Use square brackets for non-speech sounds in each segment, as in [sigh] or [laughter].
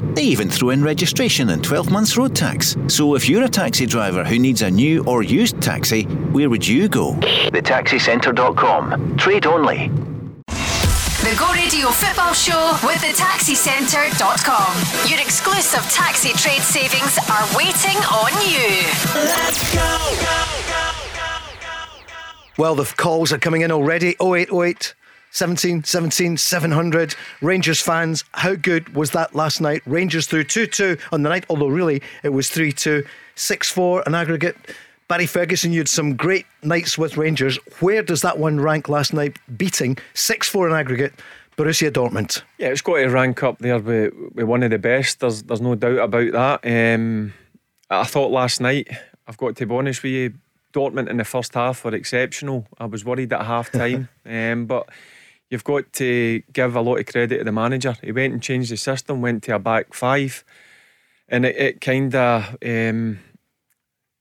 They even throw in registration and 12 months road tax. So if you're a taxi driver who needs a new or used taxi, where would you go? TheTaxiCentre.com. Trade only. The Go Radio Football Show with thetaxicentre.com. Your exclusive taxi trade savings are waiting on you. Let's go. Well, the calls are coming in already. 0808 17 17 700. Rangers fans, how good was that last night? Rangers through 2 2 on the night, although really it was 3 2, 6 4 an aggregate. Barry Ferguson, you had some great nights with Rangers. Where does that one rank last night, beating 6 4 in aggregate? Borussia Dortmund. Yeah, it's got to rank up there with, with one of the best. There's there's no doubt about that. Um, I thought last night, I've got to be honest with you, Dortmund in the first half were exceptional. I was worried at half time, [laughs] um, but you've got to give a lot of credit to the manager. He went and changed the system, went to a back five, and it, it kind of um,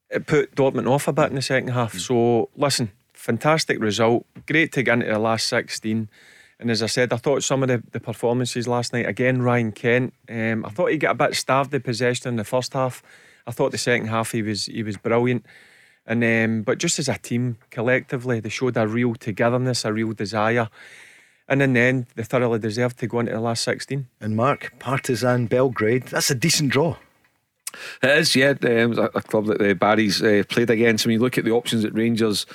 it put Dortmund off a bit in the second half. Mm. So listen, fantastic result, great to get into the last sixteen. And as I said, I thought some of the, the performances last night, again, Ryan Kent, um, I thought he got a bit starved of possession in the first half. I thought the second half he was he was brilliant. And um, but just as a team, collectively, they showed a real togetherness, a real desire. And in the end, they thoroughly deserved to go into the last 16. And Mark, Partizan Belgrade, that's a decent draw. It is, yeah. Um, a club that the uh, Barry's uh, played against. When you look at the options that Rangers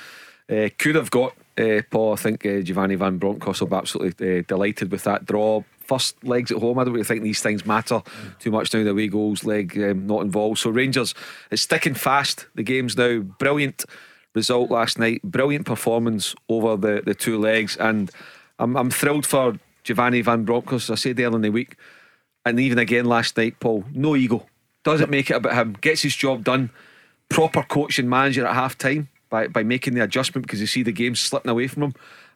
uh, could have got, uh, Paul, I think uh, Giovanni Van Bronckhorst will be absolutely uh, delighted with that draw. First legs at home, I don't really think these things matter too much now. The away goals leg um, not involved. So Rangers is sticking fast. The game's now brilliant result last night, brilliant performance over the, the two legs, and I'm, I'm thrilled for Giovanni Van Bronckhorst. I said earlier in the week, and even again last night, Paul, no ego. Doesn't make it about him. Gets his job done. Proper coaching manager at half time by, by making the adjustment because you see the game slipping away from him.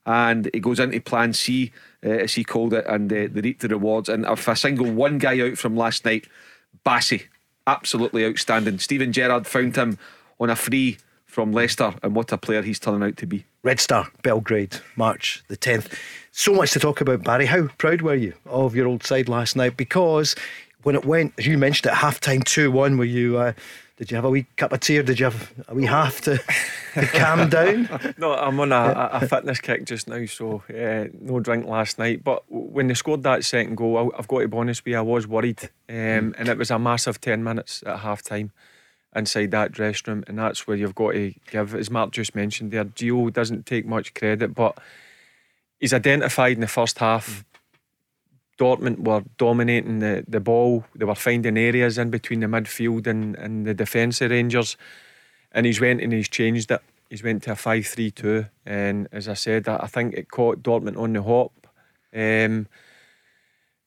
And he goes into plan C, uh, as he called it, and uh, they reap the rewards. And if I single one guy out from last night, Bassey, absolutely outstanding. Steven Gerrard found him on a free from Leicester, and what a player he's turning out to be. Red Star, Belgrade, March the 10th. So much to talk about, Barry. How proud were you of your old side last night? Because when it went, as you mentioned, at half time 2 1, were you. Uh, did you have a wee cup of tea or did you have a wee half to, to [laughs] calm down? No, I'm on a, a fitness kick just now, so uh, no drink last night. But when they scored that second goal, I've got to be honest with you, I was worried. Um, and it was a massive 10 minutes at half time inside that dressing room, and that's where you've got to give, as Mark just mentioned there, Gio doesn't take much credit, but he's identified in the first half. Dortmund were dominating the, the ball. They were finding areas in between the midfield and, and the defensive Rangers. And he's went and he's changed it. He's went to a 5 3 2. And as I said, I think it caught Dortmund on the hop. Um,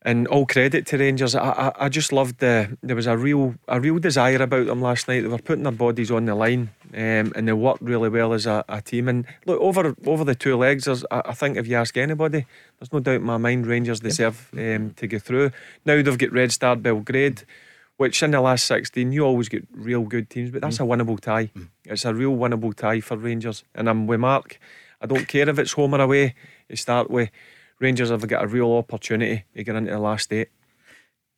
and all credit to Rangers. I, I, I just loved the there was a real a real desire about them last night. They were putting their bodies on the line, um, and they worked really well as a, a, team. And look over over the two legs. I, I think if you ask anybody, there's no doubt in my mind Rangers deserve um, to go through. Now they've got Red Star Belgrade, which in the last sixteen you always get real good teams, but that's mm. a winnable tie. Mm. It's a real winnable tie for Rangers. And I'm with Mark. I don't care if it's home or away. To start with. Rangers have got a real opportunity to get into the last eight.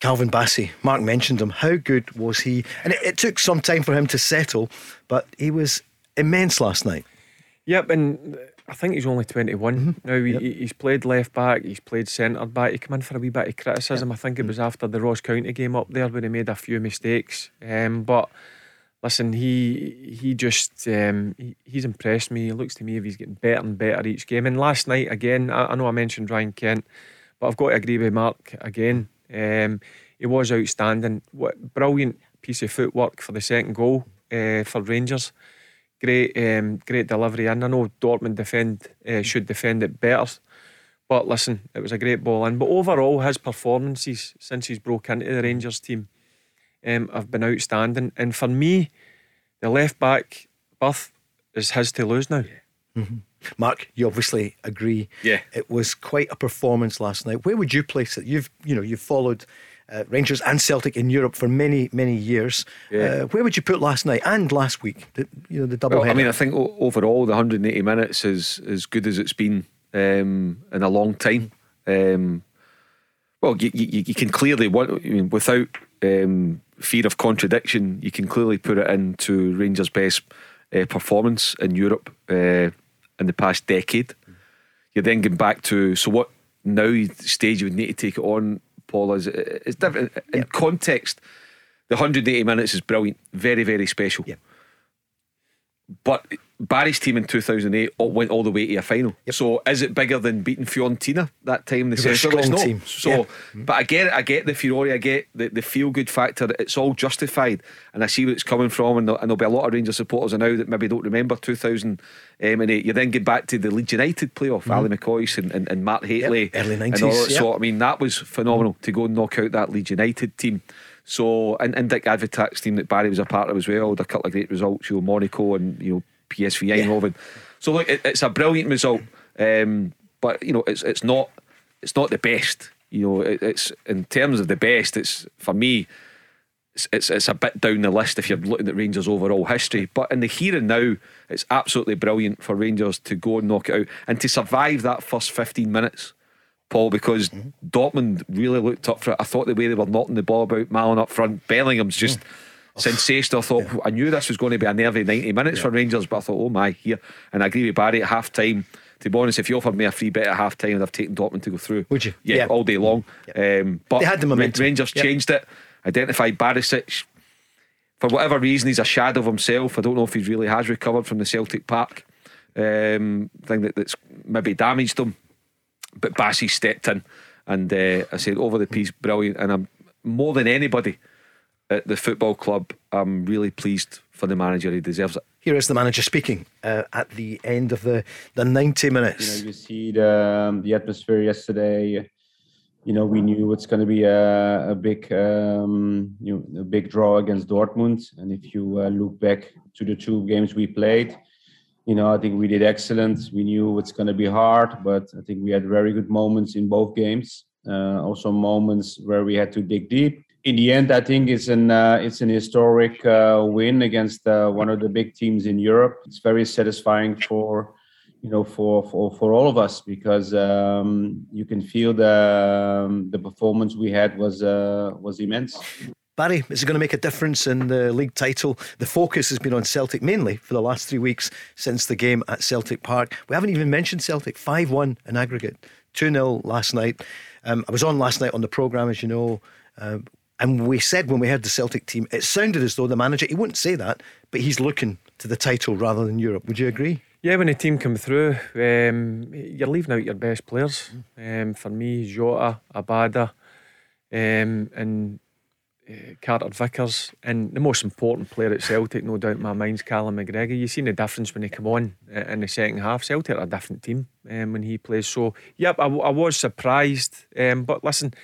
Calvin Bassey, Mark mentioned him. How good was he? And it, it, took some time for him to settle, but he was immense last night. Yep, and I think he's only 21 mm-hmm. now. Yep. He, he's played left back, he's played centre back. He came in for a wee bit of criticism. Yep. I think it was after the Ross County game up there where he made a few mistakes. Um, but listen, he he just um, he, he's impressed me. It looks to me if he's getting better and better each game. And last night again, I, I know I mentioned Ryan Kent, but I've got to agree with Mark again. Um, he was outstanding. What brilliant piece of footwork for the second goal uh, for Rangers. Great, um, great delivery, and I know Dortmund defend uh, should defend it better. But listen, it was a great ball in. But overall, his performances since he's broke into the Rangers team um, have been outstanding. And for me, the left back berth is his to lose now. Mark, you obviously agree. Yeah. It was quite a performance last night. Where would you place it? You've you know you've followed uh, Rangers and Celtic in Europe for many many years. Yeah. Uh, where would you put last night and last week? The, you know the double Well, I mean, I think overall the 180 minutes is as good as it's been um, in a long time. Um, well, you, you, you can clearly, I mean, without um, fear of contradiction, you can clearly put it into Rangers' best uh, performance in Europe uh, in the past decade. You're then going back to so what now stage you would need to take it on, Paul, is it's different in context. The 180 minutes is brilliant, very very special. Yeah. But Barry's team in 2008 all- went all the way to a final. So is it bigger than beating Fiorentina that time? in The It was a it's not. team. So, Yeah. but I get it. I get the furore. I get the, the feel good factor. It's all justified, and I see where it's coming from. And, there, and there'll be a lot of Rangers supporters now that maybe don't remember 2008. You then get back to the Leeds United playoff, mm-hmm. Ally McCoist and, and, and Mark Hateley, Early and all 90s, that. So. I mean, that was phenomenal to go and knock out that Leeds United team. So and, and Dick Advocaat's team that Barry was a part of as well. Had a couple of great results, you know, Monaco and you know PSV Eindhoven. So look, it, it's a brilliant result. Um, but you know, it's it's not it's not the best. You know, it, it's in terms of the best. It's for me. It's, it's it's a bit down the list if you're looking at Rangers' overall history. But in the here and now, it's absolutely brilliant for Rangers to go and knock it out and to survive that first 15 minutes, Paul, because Dortmund really looked up for it. I thought the way they were knocking the ball about, Malen up front, Bellingham's just sensational. I thought I knew this was going to be a nervy 90 minutes for Rangers, but I thought, oh my, here. And I agree with Barry at half time. To be honest, if you offered me a free bet at half time, I'd have taken Dortmund to go through. Would you? Yeah, Yeah. all day long. Um, but They had the momentum. Rangers changed it, identified Barisic. For whatever reason, he's a shadow of himself. I don't know if he really has recovered from the Celtic Park um, thing that, that's maybe damaged him. But Bassey stepped in and uh, I said, over the piece, brilliant. And I'm more than anybody at the football club, I'm really pleased for the manager. He deserves it. Here is the manager speaking uh, at the end of the, the 90 minutes. You know, you see the the atmosphere yesterday. You know, we knew it's going to be a, a big, um, you know, a big draw against Dortmund. And if you uh, look back to the two games we played, you know, I think we did excellent. We knew it's going to be hard, but I think we had very good moments in both games. Uh, also moments where we had to dig deep. In the end, I think it's an uh, it's an historic uh, win against uh, one of the big teams in Europe. It's very satisfying for you know for for, for all of us because um, you can feel the um, the performance we had was uh, was immense. Barry, is it going to make a difference in the league title? The focus has been on Celtic mainly for the last three weeks since the game at Celtic Park. We haven't even mentioned Celtic 5 1 in aggregate, 2 0 last night. Um, I was on last night on the programme, as you know, um, and we said when we heard the Celtic team, it sounded as though the manager, he wouldn't say that, but he's looking to the title rather than Europe. Would you agree? Yeah, when the team come through, um, you're leaving out your best players. Um, for me, Jota, Abada, um, and uh, Carter Vickers, and the most important player at Celtic, no doubt in my mind's Callum McGregor. You've seen the difference when he come on uh, in the second half. Celtic are a different team um, when he plays. So, yep, I was surprised. Um, but listen,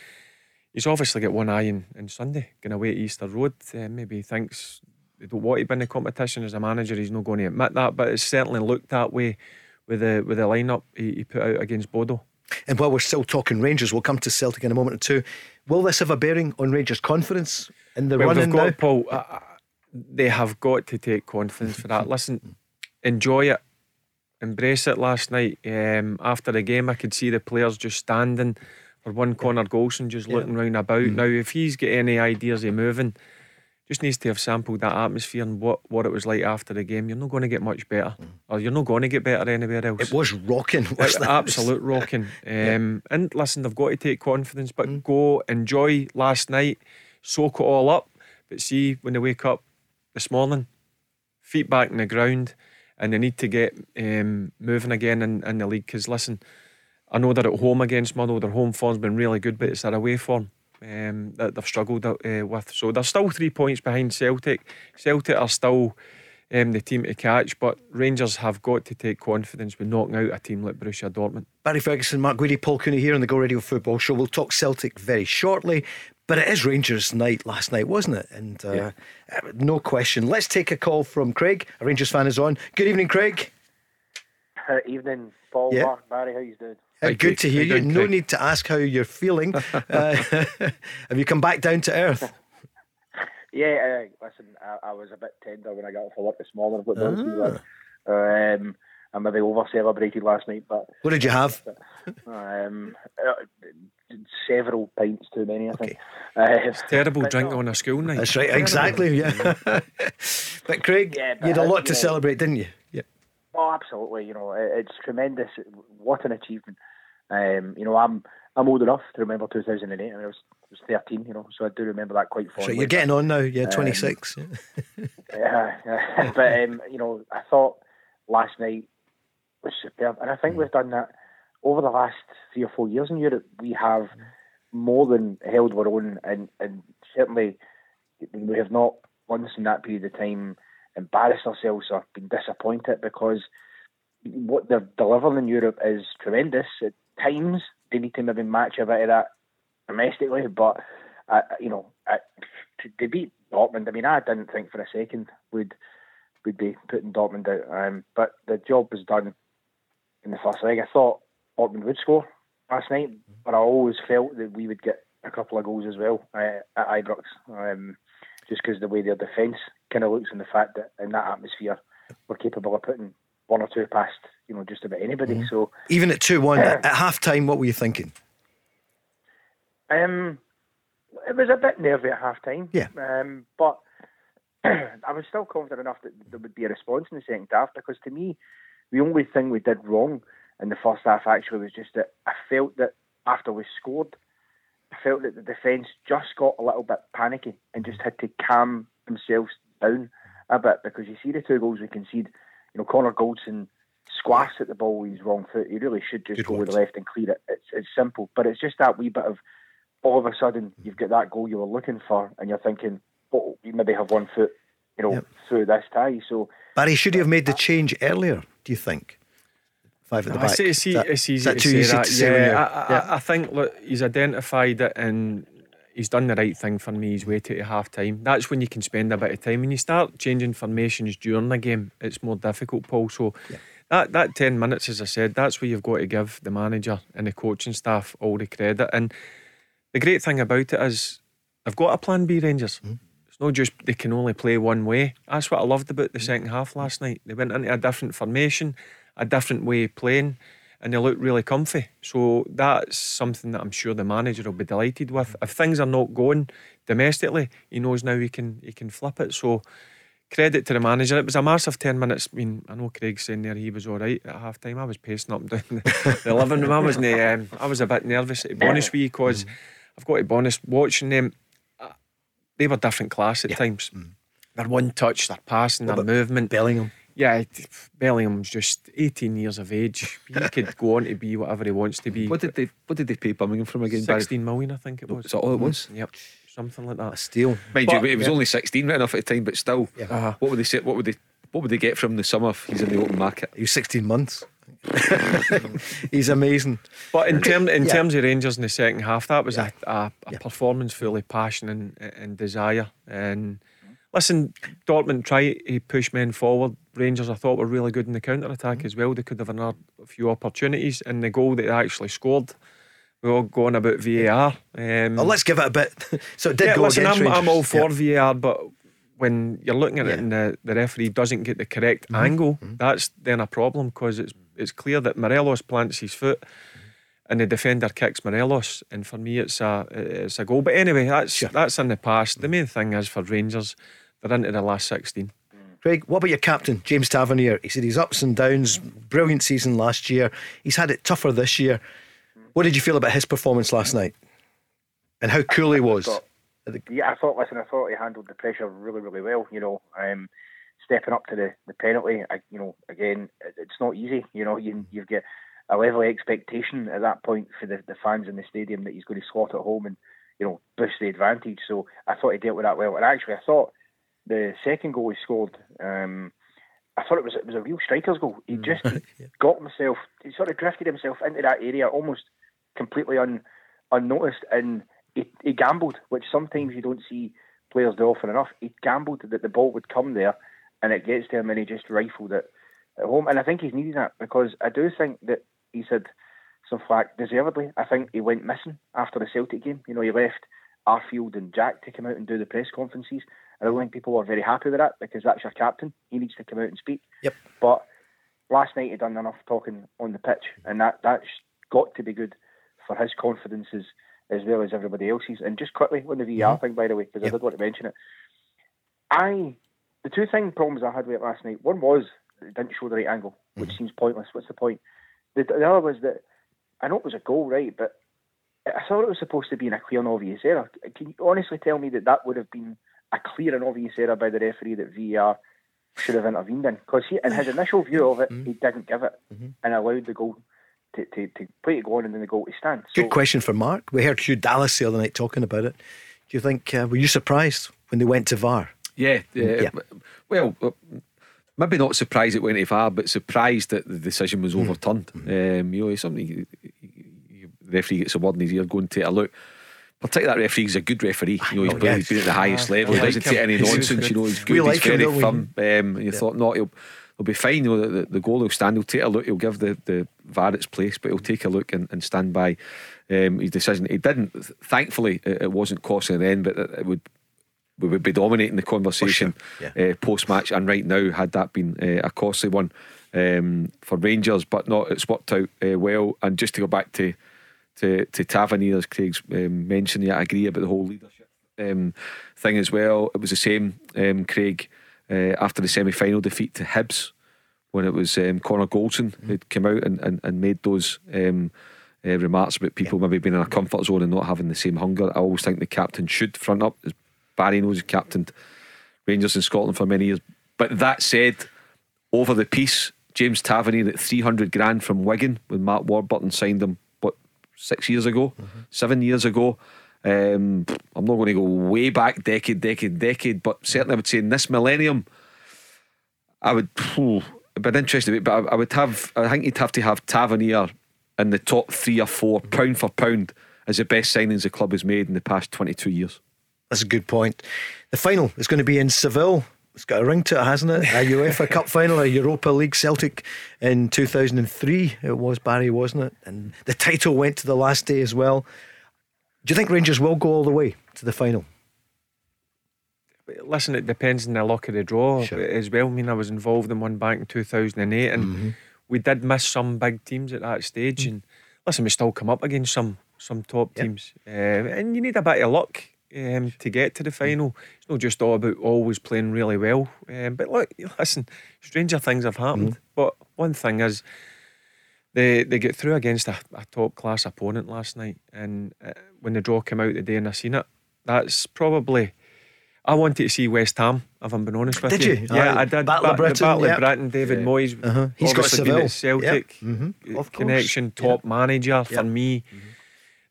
he's obviously got one eye in, in Sunday, going away to Easter Road. Uh, maybe he thinks they don't want to be in the competition as a manager. He's not going to admit that, but it's certainly looked that way with the with the lineup he, he put out against Bodo. And while we're still talking Rangers, we'll come to Celtic in a moment or two. Will this have a bearing on Rangers' confidence in the Well, run they've in got now? Paul. Uh, uh, they have got to take confidence for that. [laughs] Listen, enjoy it, embrace it. Last night, um, after the game, I could see the players just standing for one corner Goldson, just looking round about. Mm. Now, if he's got any ideas of moving, just needs to have sampled that atmosphere and what, what it was like after the game. You're not going to get much better, or you're not going to get better anywhere else. Mm. It was rocking. It? absolute [laughs] rocking. Um, And listen, they've got to take confidence, but Mm. go enjoy last night, soak it all up. But see, when they wake up this morning, feet back in the ground, and they need to get um, moving again in, in the league. Because listen, I know they're at home against Motherwell. Their home form's been really good, but it's their away form um, that they've struggled uh, with. So they're still three points behind Celtic. Celtic are still um, the team to catch. But Rangers have got to take confidence with knocking out a team like Borussia Dortmund. Barry Ferguson, Mark Guidi, Paul Cooney here on the Go Radio Football Show. We'll talk Celtic very shortly. But it is Rangers night last night, wasn't it? And uh, yeah. Uh, no question. Let's take a call from Craig. A Rangers fan is on. Good evening, Craig. Uh, evening, Paul. Yeah. Mark, Barry, how you doing? Uh, good to hear you. no Craig? need to ask how you're feeling. [laughs] uh, [laughs] have you come back down to earth? [laughs] Yeah, uh, listen, I, I, was a bit tender when I got off of work this morning. I've got ah. um, I maybe over celebrated last night, but what did you have? Um, uh, several pints too many, I okay. think. Uh, it's terrible drink on a school night. That's right, exactly. Yeah. but Craig, yeah, but you had a lot to know, celebrate, didn't you? Yeah. Oh, absolutely. You know, it's tremendous. What an achievement. Um, you know, I'm I'm old enough to remember 2008. I, mean, I was was 13, you know, so I do remember that quite fondly. So you're getting on now, yeah, 26. Um, [laughs] yeah, yeah. [laughs] but um, you know, I thought last night was superb, and I think mm. we've done that over the last three or four years in Europe. We have more than held our own, and and certainly we have not once in that period of time embarrassed ourselves or been disappointed because what they're delivering in Europe is tremendous. At times, they need to maybe match a bit of that domestically, but uh, you know, uh, to, beat Dortmund, I mean, I didn't think for a second would would be putting Dortmund out, um, but the job was done in the first leg. I thought Dortmund would score last night, but I always felt that we would get a couple of goals as well uh, at Ibrox, um, just because the way their defence kind of looks and the fact that in that atmosphere we're capable of putting one or two past you know just about anybody. Mm-hmm. So even at two one at half time, what were you thinking? Um, it was a bit nervy at half time. Yeah. Um, but [clears throat] I was still confident enough that there would be a response in the second half because to me, the only thing we did wrong in the first half actually was just that I felt that after we scored, I felt that the defence just got a little bit panicky and just had to calm themselves down a bit because you see the two goals we concede, you know, Connor Goldson squash at the ball with his wrong foot. He really should just Good go words. with the left and clear it. It's, it's simple, but it's just that wee bit of all of a sudden you've got that goal you were looking for, and you're thinking, oh, you maybe have one foot, you know, yep. through this tie. So Barry, should he have made the change earlier? Do you think? Five at the back. Say, it's, that, it's easy to say that. To say yeah, I, yeah, I, think look, he's identified it and he's done the right thing for me. He's waited to half time. That's when you can spend a bit of time. When you start changing formations during the game, it's more difficult, Paul. So. Yeah that that ten minutes, as I said, that's where you've got to give the manager and the coaching staff all the credit. And the great thing about it is they've got a plan B Rangers. Mm. It's not just they can only play one way. That's what I loved about the second half last night. They went into a different formation, a different way of playing, and they look really comfy. So that's something that I'm sure the manager will be delighted with. If things are not going domestically, he knows now he can he can flip it. So credit to the manager. It was a massive 10 minutes. I mean, I know Craig's saying there he was all right at half time. I was pacing up and down the, the living room. I, wasn't, um, I was a bit nervous, to be honest with you, because mm. I've got to be honest, watching them, uh, they were different class at yeah. times. Mm. Their one touch, their passing, their movement. Bellingham. Yeah, Bellingham's just 18 years of age. [laughs] He could go on to be whatever he wants to be. What did they What did they pay Birmingham from again? 16 million, I think it was. Is that all it was? Yep something like that. A steal. Mind but, you, it was yeah. only 16 right enough at the time, but still, yeah. uh-huh. what would they say? What would they? What would they get from the summer if he's in the open market? He was 16 months. [laughs] he's amazing. But in terms in yeah. terms of Rangers in the second half, that was a, a, a performance full of passion and, and desire. And listen, Dortmund try to push men forward. Rangers, I thought, were really good in the counter attack mm-hmm. as well. They could have another a few opportunities, and the goal that they actually scored we all going about VAR. Um, oh, let's give it a bit. [laughs] so it did yeah, go listen, I'm, I'm, all for VAR, but when you're looking at yeah. it and the, the referee doesn't get the correct mm-hmm. angle, mm-hmm. that's then a problem because it's it's clear that Morelos plants his foot and the defender kicks Morelos, and for me it's a it's a goal. But anyway, that's sure. that's in the past. The main thing is for Rangers, they're into the last sixteen. Craig, what about your captain, James Tavernier? He said he's ups and downs, brilliant season last year. He's had it tougher this year. What did you feel about his performance last night? And how cool he was? Yeah, I thought. Listen, I thought he handled the pressure really, really well. You know, um, stepping up to the, the penalty. I, you know, again, it's not easy. You know, you you've got a level of expectation at that point for the, the fans in the stadium that he's going to slot at home and you know boost the advantage. So I thought he dealt with that well. And actually, I thought the second goal he scored. Um, I thought it was it was a real striker's goal. He Mm. just [laughs] he got himself, he sort of drifted himself into that area almost completely un, unnoticed, and he, he gambled, which sometimes you don't see players do often enough. He gambled that the ball would come there, and it gets to him, and he just rifled it at home. And I think he's needed that because I do think that he said some flack deservedly. I think he went missing after the Celtic game. You know, he left Arfield and Jack to come out and do the press conferences. I don't think people were very happy with that because that's your captain. He needs to come out and speak. Yep. But last night he done enough talking on the pitch, and that that's got to be good for his confidence as, as well as everybody else's. And just quickly on the VR mm-hmm. thing, by the way, because I did want to mention it. I the two thing problems I had with it last night. One was it didn't show the right angle, which mm-hmm. seems pointless. What's the point? The, the other was that I know it was a goal, right, but I thought it was supposed to be in a clear and obvious error. Can you honestly tell me that that would have been a clear and obvious error by the referee that VAR should have intervened in? Because in his initial view of it, he didn't give it and allowed the goal to, to, to play to go on and then the goal to stand. So, Good question for Mark. We heard Hugh Dallas the other night talking about it. Do you think, uh, were you surprised when they went to VAR? Yeah, yeah. Yeah. Well, uh, maybe not surprised it went to VAR, but surprised that the decision was overturned. Um, you know, it's something you, you, the referee gets a word in his ear, go and take a look. Particularly that referee, he's a good referee. You know, he's, know, been, yeah. he's been at the highest level. He like doesn't him. take any [laughs] nonsense. You know, he's good. We he's like him, very we? firm. Um, and you thought, no, he'll, he'll be fine. You know, the, the, the goal will stand. He'll take a look. He'll give the, the VAR its place, but he'll take a look and, and stand by um, his decision. He didn't. Thankfully, it, it wasn't costing an end, but it, it would we would be dominating the conversation sure, uh, post match. And right now, had that been uh, a costly one um, for Rangers, but not, it's worked out uh, well. And just to go back to to, to Tavernier, as Craig's um, mentioned, yeah, I agree about the whole leadership um, thing as well. It was the same, um, Craig, uh, after the semi final defeat to Hibs when it was um, Connor Goldson who'd come out and, and, and made those. Um, uh, remarks about people maybe being in a comfort zone and not having the same hunger. I always think the captain should front up. As Barry knows, he captained Rangers in Scotland for many years. But that said, over the piece, James Tavernier at 300 grand from Wigan when Mark Warburton signed him, six years ago, seven years ago. Um, I'm not going to go way back, decade, decade, decade, but certainly I would say in this millennium, I would, phew, it'd interesting but I, I would have, I think you'd have to have Tavernier in the top three or four, pound for pound, as the best signings the club has made in the past 22 years. That's a good point. The final is going to be in Seville. It's got a ring to it, hasn't it? A UEFA [laughs] Cup final, a Europa League Celtic in 2003. It was Barry, wasn't it? And the title went to the last day as well. Do you think Rangers will go all the way to the final? Listen, it depends on the luck of the draw Sure. as well. I mean, I was involved in one back in 2008 and Mm-hmm. we did miss some big teams at that stage. Mm. And listen, we still come up against some some top Yep. teams. Um, and you need a bit of luck um, to get to the final. It's not just all about always playing really well. Um, but look, listen, stranger things have happened. Mm-hmm. But one thing is, they they get through against a, a top class opponent last night, and uh, when the draw came out the day and I seen it, that's probably. I wanted to see West Ham. If I'm being honest with Did you, you? Yeah, Aye. I did. Battle of Ba- Britain, the Battle yep. Britain. David Moyes. Uh-huh. He's got obviously been Seville. at Celtic. Yep. Mhm. uh, Of. Connection, top manager for Yep. me.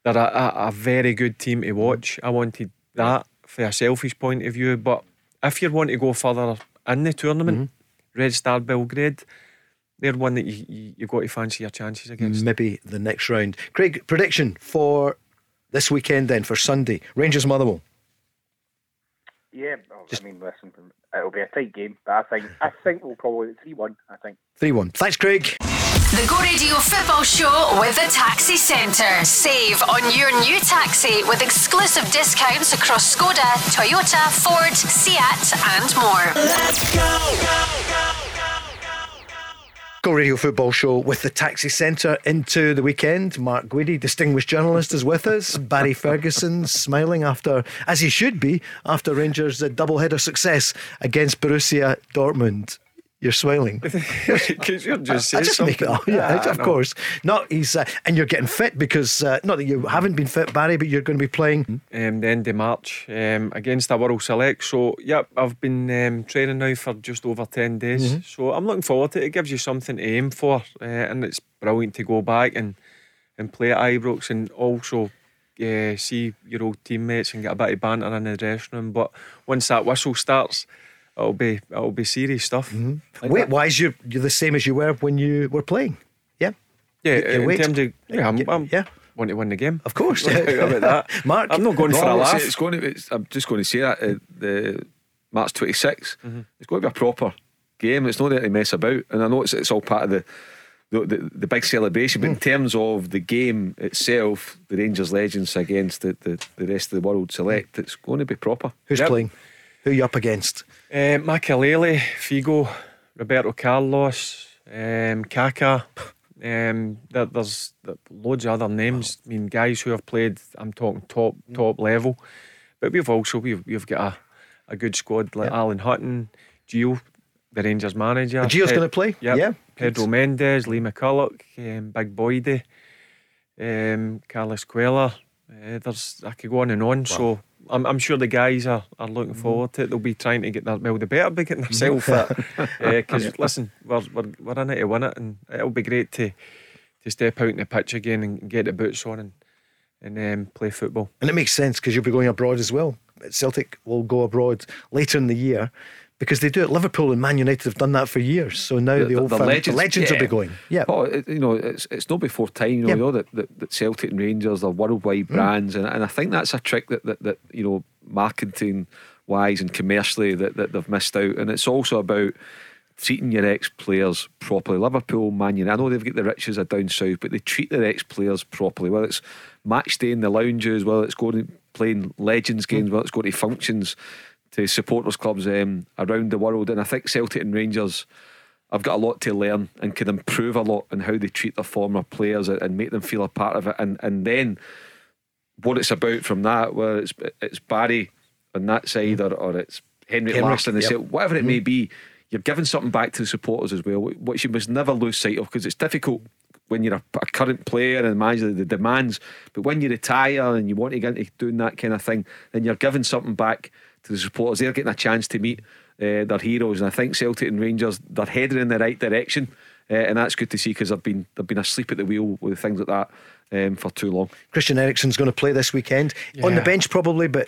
They're a, a, a very good team to mm-hmm. watch. I wanted that for a selfish point of view. But if you want to go further in the tournament, mm-hmm. Red Star Belgrade, they're one that you, you, you've got to fancy your chances against. Maybe the next round. Craig, prediction for this weekend then, for Sunday. Rangers Motherwell. yeah, well, I mean, listen, it'll be a tight game, but I think I think we'll probably three one. I think. 3 1. Thanks, Craig. The Go Radio Football Show with the Taxi Centre. Save on your new taxi with exclusive discounts across Skoda, Toyota, Ford, Seat, and more. Let's Go Radio Football Show with the Taxi Centre into the weekend. Mark Guidi, distinguished journalist, is with us. Barry Ferguson smiling after, as he should be, after Rangers' double header success against Borussia Dortmund. You're smiling. Because [laughs] you're just I saying just make it up. Yeah, Ah, of no. course. Not he's, uh, and you're getting fit because uh, not that you haven't been fit, Barry, but you're going to be playing. um, the end of March um, against a World Select. So, yep, I've been um, training now for just over 10 days. Mm-hmm. So, I'm looking forward to it. It gives you something to aim for, uh, and it's brilliant to go back and, and play at Ibrox and also uh, see your old teammates and get a bit of banter in the dressing room. But once that whistle starts, it'll be it'll be serious stuff. Mm-hmm. Weight wise, you're, you're the same as you were when you were playing. Yeah. Yeah, Your in weight? terms of yeah, I'm, I'm Yeah. want to win the game. Of course. [laughs] About that. [laughs] Mark? I'm not going for a No, it's, laugh. it's going to. It's, I'm just going to say that uh, the March 26. Mm-hmm. It's going to be a proper game. It's not there to mess about, and I know it's it's all part of the. The, the, the big celebration, but in terms of the game itself, the Rangers legends against the, the, the rest of the world select, it's going to be proper. Who's Yep. playing? Who are you up against? Uh, Makelele, Figo, Roberto Carlos, um, Kaka. Um, there, there's there, loads of other names. I mean, guys who have played. I'm talking top top level, but we've also we've we've got a, a good squad like Alan Hutton, Gio, the Rangers manager. Gio's Ped- gonna play? Yep. Yeah. Pedro Mendes, Lee McCulloch, um, Big Boydie, um, Carlos Cuellar. Uh, there's I could go on and on. So I'm, I'm sure the guys are, are looking Mm-hmm. forward to it. They'll be trying to get that. well, they better be getting themselves [laughs] fit. Because listen, we're, we're we're in it to win it, and it'll be great to to step out in the pitch again and get the boots on and and um, play football. And it makes sense because you'll be going abroad as well. Celtic will go abroad later in the year because they do it. Liverpool and Man United have done that for years. So now the, old firm- the legends will be going. Yeah. Oh, it, you know, it's it's not before time. You know, Yeah. you know that, that, that Celtic and Rangers are worldwide mm. brands, and, and I think that's a trick that, that, that you know, marketing wise and commercially that, that they've missed out. And it's also about treating your ex players properly. Liverpool, Man United, I know they've got the riches of down south, but they treat their ex players properly. Whether it's match day in the lounges, whether it's going to playing legends games, mm. whether it's going to functions to supporters clubs um, around the world. And I think Celtic and Rangers. I've got a lot to learn and can improve a lot in how they treat their former players and- and make them feel a part of it. And and then what it's about from that, whether it's it's Barry on that side or, or it's Henry Henrik, Larsson, they yep. say whatever it may be, you're giving something back to the supporters as well, which you must never lose sight of because it's difficult when you're a, a current player and manager the demands. But when you retire and you want to get into doing that kind of thing, then you're giving something back to the supporters. They're getting a chance to meet uh, their heroes, and I think Celtic and Rangers they're heading in the right direction, uh, and that's good to see because they've been they've been asleep at the wheel with things like that um, for too long. Christian Eriksen's going to play this weekend on the bench probably, but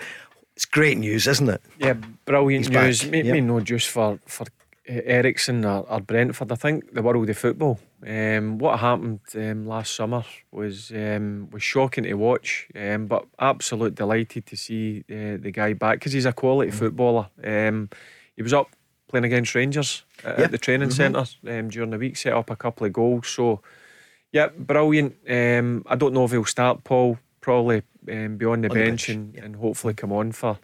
it's great news, isn't it? Yeah, brilliant He's back, news. Maybe yep. no just for for Eriksen or, or Brentford. I think the world of football. Um, what happened um, last summer was um, was shocking to watch, um, but absolute delighted to see uh, the guy back because he's a quality Mm-hmm. footballer. Um, he was up playing against Rangers at, Yeah. at the training Mm-hmm. centre um, during the week, set up a couple of goals. So, yeah, brilliant. Um, I don't know if he'll start, Paul. Probably um, be on the On the bench, bench, and, yeah. and hopefully come on for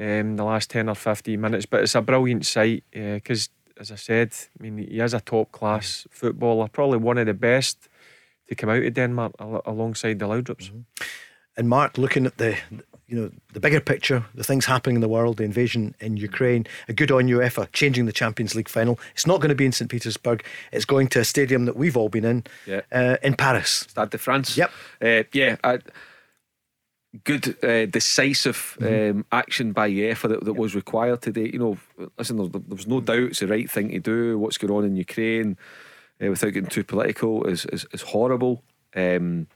um, the last 10 or 15 minutes. But it's a brilliant sight because, as I said, I mean, he is a top class footballer, probably one of the best to come out of Denmark al- alongside the Laudrups. Mm-hmm. And Mark, looking at the you know the bigger picture, the things happening in the world, the invasion in Ukraine, a good on UEFA changing the Champions League final. It's not going to be in St Petersburg. It's going to a stadium that we've all been in, Yeah. uh, in Paris. Stade de France. Yep. Uh, yeah. I, good, uh, decisive Mm-hmm. um, action by UEFA that, that was required today. You know, listen, there, there was no doubt it's the right thing to do. What's going on in Ukraine, uh, without getting too political, is is, is horrible. Um,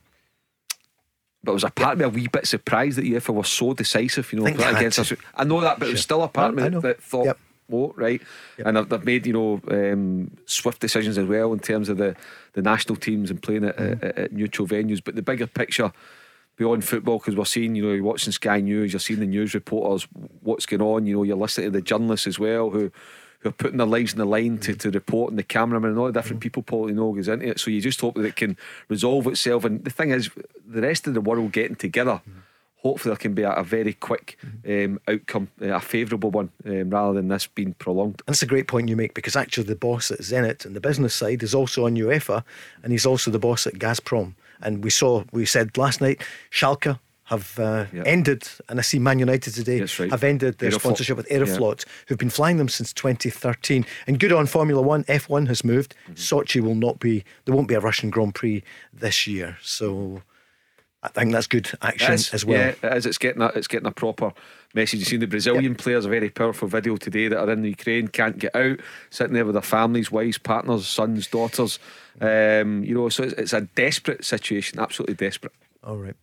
but it was a part of me a wee bit surprised that UEFA was so decisive. You know, against us. I know that, but it was still a part of me that thought. Yep. Oh, right, and they've, they've made you know um, swift decisions as well in terms of the, the national teams and playing at, Mm-hmm. at, at neutral venues. But the bigger picture beyond football, because we're seeing, you know, you're watching Sky News, you're seeing the news reporters, what's going on. You know, you're listening to the journalists as well who who are putting their lives in the line to, to report, and the cameramen and all the different people Paul you know goes into it. So you just hope that it can resolve itself. And the thing is, the rest of the world getting together. Hopefully, there can be a, a very quick um, outcome, uh, a favourable one, um, rather than this being prolonged. And it's a great point you make because actually the boss at Zenit and the business side is also on UEFA, and he's also the boss at Gazprom. And we saw, we said last night, Schalke have uh, Yeah. ended, and I see Man United today right. have ended their Aeroflot. sponsorship with. Aeroflot, who've been flying them since 2013. And good on Formula One, F1 has moved. Mm-hmm. Sochi will not be, there won't be a Russian Grand Prix this year. So I think that's good action is, as well. Yeah, it is. It's getting a, it's getting a proper message. You've seen the Brazilian players, a very powerful video today that are in the Ukraine, can't get out, sitting there with their families, wives, partners, sons, daughters. Um, you know, so it's, it's a desperate situation, absolutely desperate. All right.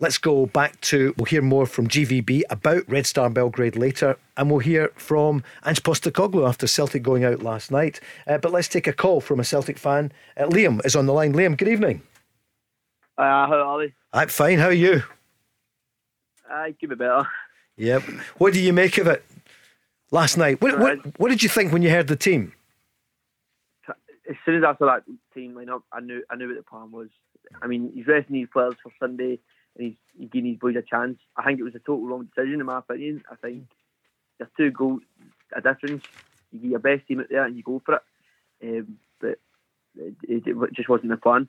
Let's go back to, we'll hear more from GVB about Red Star Belgrade later, and we'll hear from Ange Postecoglou after Celtic going out last night. Uh, but let's take a call from a Celtic fan. Uh, Liam is on the line. Liam, good evening. Uh, how are they? I'm fine. How are you? I give it better. Yep. What do you make of it last night? What, what, what did you think when you heard the team? As soon as I saw that team line up, I knew I knew what the plan was. I mean, he's resting these players for Sunday, and he's, he's giving these boys a chance. I think it was a total wrong decision, in my opinion. I think there's two goals a difference. You get your best team out there and you go for it. Um, but it, it, it just wasn't the plan.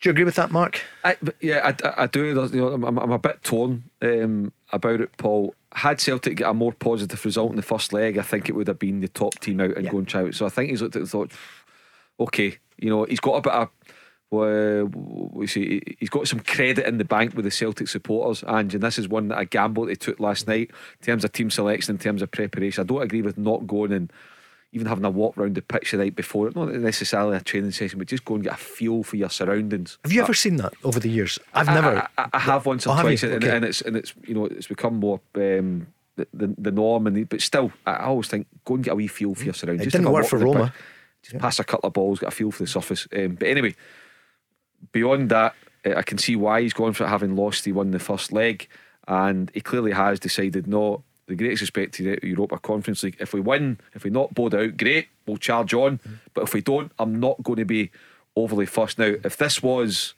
Do you agree with that, Mark? I, yeah, I, I do. You know, I'm, I'm a bit torn um, about it, Paul. Had Celtic get a more positive result in the first leg, I think it would have been the top team out and Yeah. going out. So I think he's looked at it and thought, okay, you know, he's got a bit of. Uh, we see he's got some credit in the bank with the Celtic supporters, and, and this is one that I gamble they took last night in terms of team selection, in terms of preparation. I don't agree with not going and even having a walk round the pitch the night before, not necessarily a training session, but just go and get a feel for your surroundings. Have you ever seen that over the years? I've I- never. I, I, I have once or Oh, twice, you? and, and it's and it's you know it's become more um, the, the the norm, and the, but still, I always think go and get a wee feel for your surroundings. It Just didn't work for Roma. pitch. Just pass a couple of balls, get a feel for the surface. Um, but anyway, beyond that, uh, I can see why he's gone for it, having lost. He won the first leg, and he clearly has decided no. The greatest respect to the Europa Conference League. If we win, if we not Bodo out, great, we'll charge on. But if we don't, I'm not going to be overly fussed. Now, if this was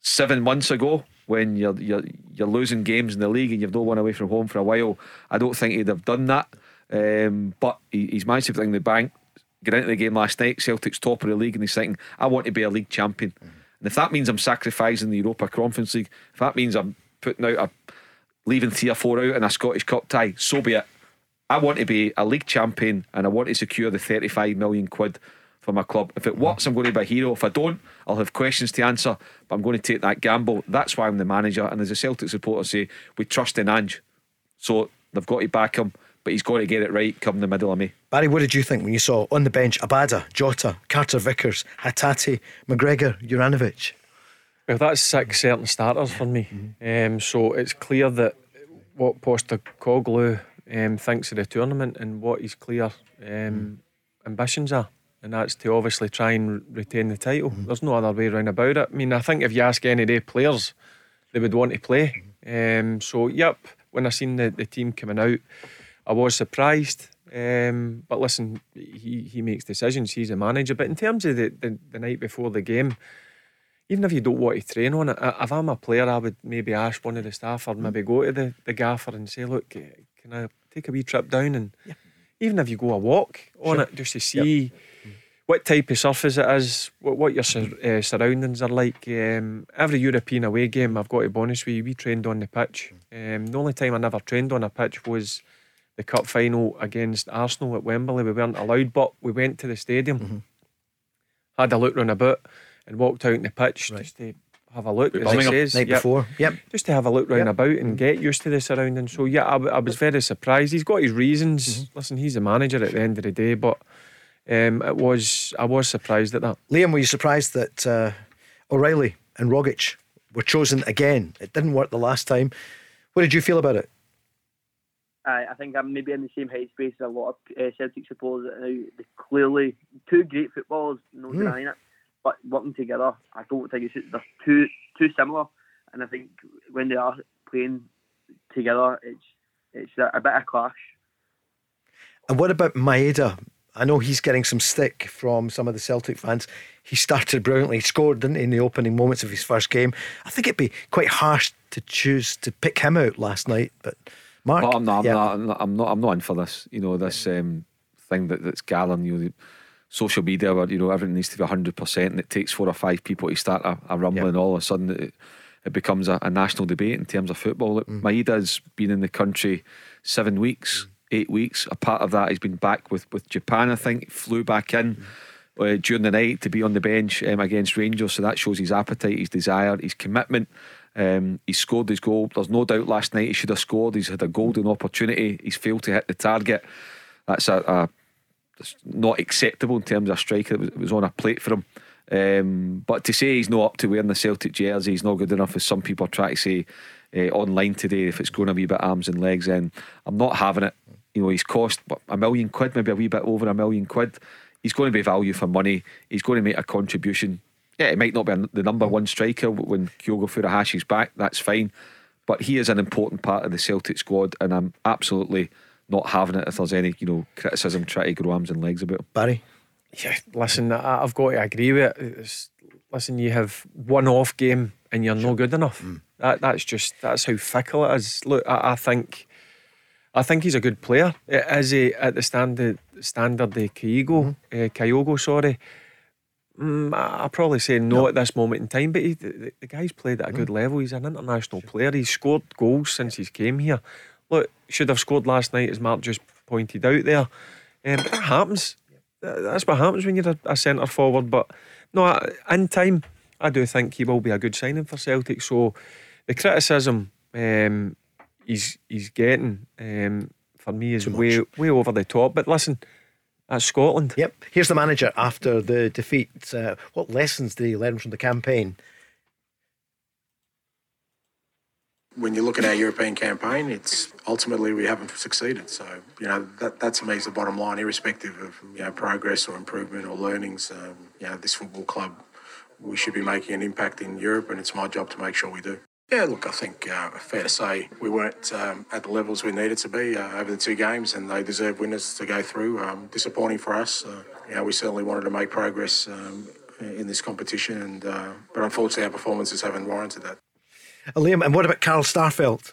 seven months ago when you're you're you're losing games in the league and you've not won away from home for a while, I don't think he'd have done that. Um, but he, he's managed to in the bank. Get into the game last night. Celtic's top of the league, and he's thinking, "I want to be a league champion." And if that means I'm sacrificing the Europa Conference League, if that means I'm putting out a leaving three or four out in a Scottish Cup tie, so be it. I want to be a league champion and I want to secure the 35 million quid for my club. If it works, I'm going to be a hero. If I don't, I'll have questions to answer, but I'm going to take that gamble. That's why I'm the manager. And as a Celtic supporter say, we trust in Ange. So they've got to back him, but he's got to get it right come the middle of May. Barry, what did you think when you saw on the bench Abada, Jota, Carter Vickers, Hatate, McGregor, Juranovic? Well, that's six certain starters for me. Um, so it's clear that what Postecoglou um, thinks of the tournament and what his clear um, ambitions are. And that's to obviously try and retain the title. There's no other way around about it. I mean, I think if you ask any of the players, they would want to play. Um, so, yep, when I seen the, the team coming out, I was surprised. Um, but listen, he, he makes decisions. He's a manager. But in terms of the, the, the night before the game, even if you don't want to train on it, if I'm a player, I would maybe ask one of the staff or maybe go to the, the gaffer and say, look, can I take a wee trip down? And even if you go a walk on it just to see what type of surface it is, what, what your sur- uh, surroundings are like. Um, every European away game, I've got to be honest with you, we trained on the pitch. Um, the only time I never trained on a pitch was the cup final against Arsenal at Wembley. We weren't allowed, but we went to the stadium, had a look round about, and walked out in the pitch just to have a look. As it says, Night Yep. before. Yep. just to have a look round Yep. about and get used to the surroundings. So yeah, I, w- I was very surprised. He's got his reasons. Listen, he's a manager at the end of the day, but um, it was I was surprised at that. Liam, were you surprised that uh, O'Reilly and Rogic were chosen again? It didn't work the last time. What did you feel about it? I, I think I'm maybe in the same headspace as a lot of uh, Celtic supporters now. They clearly two great footballers, no Mm. denying it, but working together, I don't think it's they're too too similar. And I think when they are playing together, it's it's a, a bit of clash. And what about Maeda? I know he's getting some stick from some of the Celtic fans. He started brilliantly, he scored didn't he, in the opening moments of his first game. I think it'd be quite harsh to choose to pick him out last night. But Mark, But I'm not, I'm, not, I'm not, I'm not, I'm not in for this. You know, this um, thing that, that's gathering. You know, the social media where you know everything needs to be hundred percent, and it takes four or five people to start a, a rumble, and all of a sudden it, it becomes a, a national debate in terms of football. Look, Mm. Maeda's been in the country seven weeks, eight weeks. A part of that, he's been back with with Japan. I think flew back in. Uh, during the night to be on the bench um, against Rangers, so that shows his appetite, his desire, his commitment. Um, he scored his goal. There's no doubt last night he should have scored. He's had a golden opportunity. He's failed to hit the target. That's a, a not acceptable in terms of striker. It was, on a plate for him. Um, but to say he's not up to wearing the Celtic jersey, he's not good enough, as some people are trying to say uh, online today, if it's going a wee bit arms and legs, then I'm not having it. You know, he's cost a million quid, maybe a wee bit over a million quid. He's going to be value for money. He's going to make a contribution. Yeah, it might not be the number one striker when Kyogo Furuhashi's back. That's fine, but he is an important part of the Celtic squad, and I'm absolutely not having it if there's any you know criticism trying to grow arms and legs about him. Barry. Yeah, listen, I, have got to agree with it. It's, listen, you have one off game and you're sure. no good enough. Mm. That that's just that's how fickle it is. Look, I, I think. I think he's a good player. Is he at the standard standard the Kyogo, mm-hmm. uh, Kyogo, sorry. Mm, I probably say no, no, at this moment in time, but he, the, the, guy's played at a good mm. level. He's an international player. He's scored goals since he's came here. Look, should have scored last night, as Mark just pointed out there. Um, that happens. That's what happens when you're a, a centre forward. But no, in time, I do think he will be a good signing for Celtic. So the criticism um, he's he's getting um, for me is way way over the top. But listen, that's Scotland. Yep. Here's the manager after the defeat. Uh, what lessons did he learn from the campaign? When you look at our European campaign, it's ultimately we haven't succeeded. So you know that that to me is the bottom line, irrespective of you know progress or improvement or learnings. Um, you know this football club we should be making an impact in Europe, and it's my job to make sure we do. Yeah, look, I think uh, fair to say we weren't um, at the levels we needed to be uh, over the two games, and they deserve winners to go through. Um, disappointing for us. Uh, you know, we certainly wanted to make progress um, in this competition, and uh, but unfortunately, our performances haven't warranted that. Uh, Liam, and what about Carl Starfelt?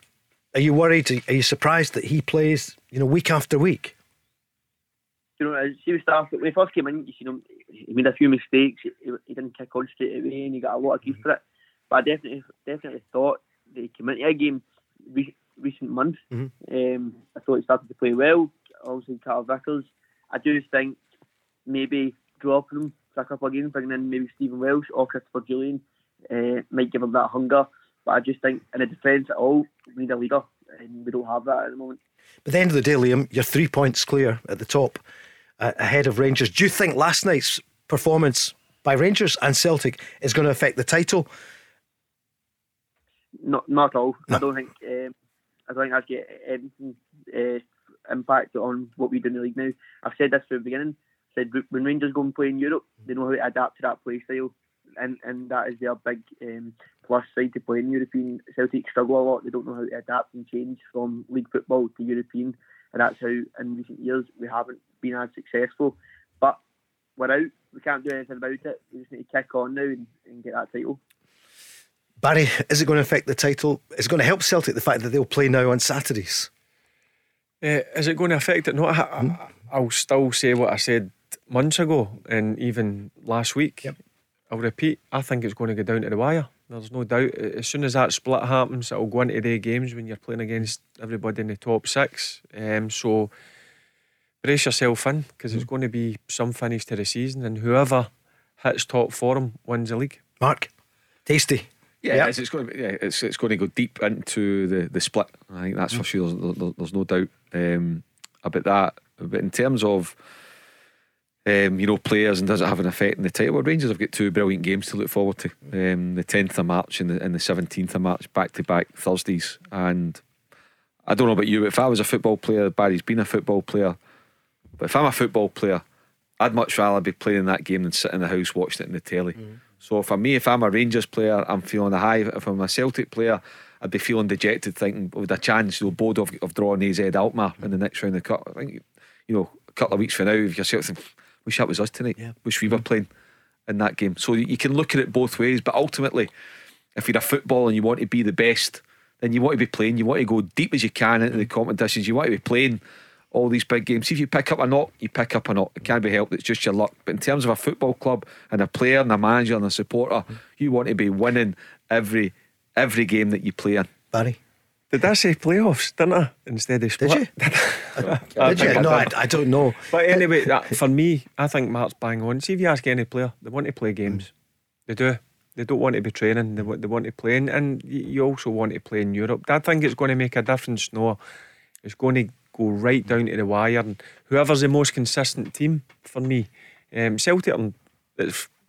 Are you worried? Are you surprised that he plays, you know, week after week? You know, see with Starfelt when he first came in, you see him he made a few mistakes. He, he didn't kick on straight away, and he got a lot of grief for it. But I definitely, definitely thought that he came into a game re- recent months. Mm-hmm. Um, I thought he started to play well. Obviously, Carter-Vickers. I do think maybe dropping him for a couple of games, bringing in maybe Stephen Welsh or Christopher Jullien uh, might give him that hunger. But I just think in a defence at all, we need a leader, and we don't have that at the moment. But at the end of the day, Liam, you're three points clear at the top uh, ahead of Rangers. Do you think last night's performance by Rangers and Celtic is going to affect the title? Not, not at all. No. I don't think. Um, I don't think I'd get anything uh, impact on what we do in the league now. I've said this from the beginning. I said when Rangers go and play in Europe, they know how to adapt to that play style, and and that is their big um, plus side to play in European. Celtic struggle a lot. They don't know how to adapt and change from league football to European, and that's how in recent years we haven't been as successful. But we're out. We can't do anything about it. We just need to kick on now and, and get that title. Barry, is it going to affect the title? Is it going to help Celtic the fact that they'll play now on Saturdays? Uh, is it going to affect it? No, I, hmm? I'll still say what I said months ago and even last week. Yep. I'll repeat. I think it's going to go down to the wire. There's no doubt. As soon as that split happens, it'll go into the games when you're playing against everybody in the top six. Um, so brace yourself in because it's mm. going to be some finish to the season, and whoever hits top form wins the league. Mark, tasty. Yeah, yep. it's, it's, going to be, yeah, it's it's going to go deep into the, the split. I think that's mm. for sure. There's, there's no doubt um, about that. But in terms of um, you know players and does it have an effect in the title? Well, Rangers have got two brilliant games to look forward to. Um, the 10th of March and the, and the 17th of March, back to back Thursdays. And I don't know about you, but if I was a football player, Barry's been a football player. But if I'm a football player, I'd much rather be playing that game than sit in the house watching it in the telly. Mm. So for me, if I'm a Rangers player, I'm feeling a high. If I'm a Celtic player, I'd be feeling dejected, thinking with a chance, you know, bored of, of drawing AZ Alkmaar mm. in the next round of the cup. I think, you know, a couple of weeks from now, if you're thinking, wish that was us tonight, yeah. wish we were mm. playing in that game. So you can look at it both ways, but ultimately, if you're a football and you want to be the best, then you want to be playing. You want to go deep as you can into the competitions. You want to be playing all these big games. See if you pick up a knock, you pick up a knock. It can't be helped. It's just your luck. But in terms of a football club and a player and a manager and a supporter, you want to be winning every every game that you play in. Barry. Did I say playoffs, didn't I? Instead of split? [laughs] Did you? Did you? No, I, I, don't know. But anyway, that, for me, I think Mark's bang on. See if you ask any player, they want to play games. Mm. They do. They don't want to be training. They, they want to play, and, and you also want to play in Europe. I think it's going to make a difference. No, it's going to go right down to the wire. And whoever's the most consistent team for me, um, Celtic, are,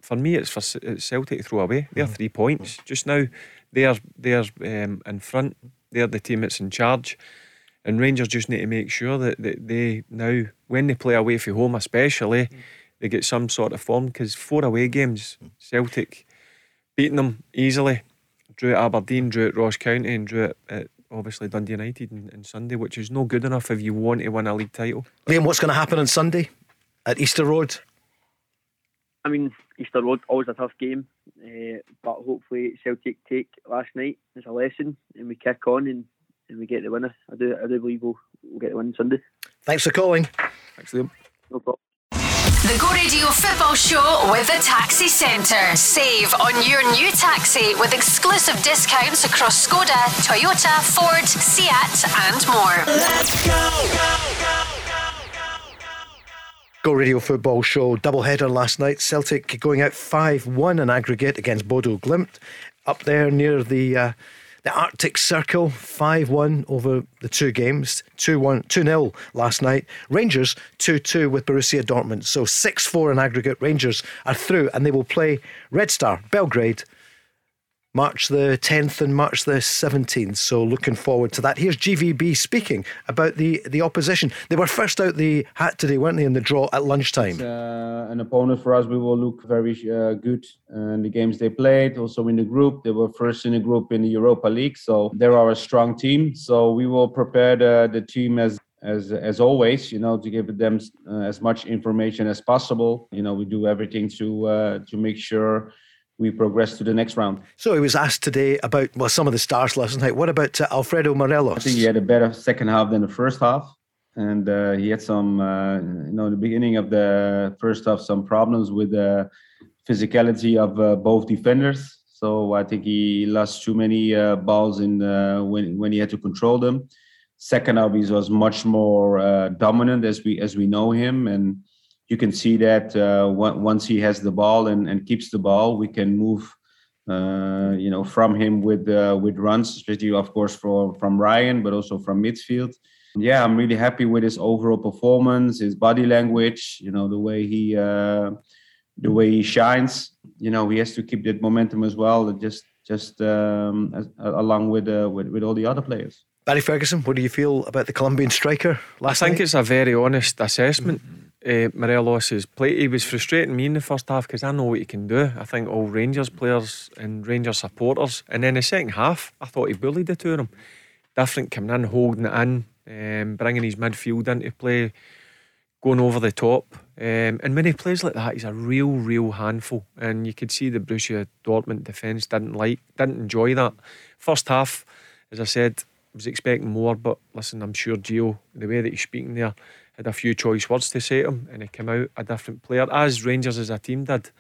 for me, it's for it's Celtic to throw away. They're three points just now. They're they're um, in front. They're the team that's in charge, and Rangers just need to make sure that, that they now, when they play away from home, especially, mm. they get some sort of form. Because four away games, mm. Celtic beating them easily. Drew at Aberdeen, drew at Ross County, and drew at, at obviously Dundee United on, on Sunday, which is no good enough if you want to win a league title. Liam, what's going to happen on Sunday at Easter Road? I mean, Easter Road always a tough game, uh, but hopefully Celtic take last night as a lesson and we kick on and, and we get the winner. I do I do believe we'll, we'll get the win Sunday. Thanks for calling. Thanks, Liam. No problem. The Go Radio Football Show with the Taxi Centre. Save on your new taxi with exclusive discounts across Skoda, Toyota, Ford, Seat, and more. Go Radio Football Show double header last night. Celtic going out 5 1 in aggregate against Bodo Glimt. Up there near the uh, the Arctic Circle, 5 1 over the two games, 2 1 2 0 last night. Rangers 2 2 with Borussia Dortmund. So 6 4 in aggregate. Rangers are through and they will play Red Star Belgrade March the 10th and March the 17th. So looking forward to that. Here's GVB speaking about the, the opposition. They were first out the hat today, weren't they, in the draw at lunchtime? uh, an opponent for us. We will look very uh, good in the games they played. Also in the group, they were first in the group in the Europa League, so they are a strong team. So we will prepare the, the team as as as always. You know, to give them uh, as much information as possible. You know, we do everything to uh, to make sure we progress to the next round. So he was asked today about well some of the stars last night. What about uh, Alfredo Morelos? I think he had a better second half than the first half. And uh, he had some, uh, you know, in the beginning of the first half, some problems with the physicality of uh, both defenders. So I think he lost too many uh, balls in uh, when when he had to control them. Second half, he was much more uh, dominant as we as we know him, and you can see that uh, once he has the ball and, and keeps the ball, we can move, uh, you know, from him with uh, with runs, especially of course from from Ryan, but also from midfield. Yeah, I'm really happy with his overall performance, his body language, you know, the way he uh, the way he shines. You know, he has to keep that momentum as well, just just um, as, along with, uh, with with all the other players. Barry Ferguson, what do you feel about the Colombian striker last I think night? it's a very honest assessment. Uh, Morelos' play, he was frustrating me in the first half because I know what he can do. I think all Rangers players and Rangers supporters. And then the second half, I thought he bullied the two of them. Different coming in, holding it in, um, bringing his midfield into play, going over the top. Um, and when he plays like that, he's a real, real handful. And you could see the Borussia Dortmund defence didn't like, didn't enjoy that. First half, as I said, was expecting more, but listen, I'm sure Gio, the way that he's speaking there, had a few choice words to say to him, and he came out a different player, as Rangers as a team did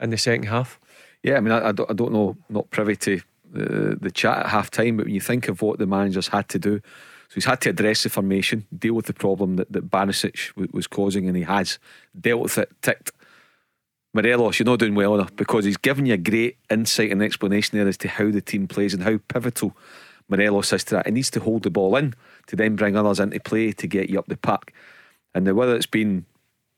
in the second half. Yeah, I mean, I, I, don't, I don't know, not privy to the, the chat at half time, but when you think of what the managers had to do, so he's had to address the formation, deal with the problem that, that Barisic w- was causing, and he has dealt with it, ticked. Morelos, you're not doing well enough because he's given you a great insight and explanation there as to how the team plays and how pivotal Morelos is to that. He needs to hold the ball in to then bring others into play to get you up the park. And now whether it's been,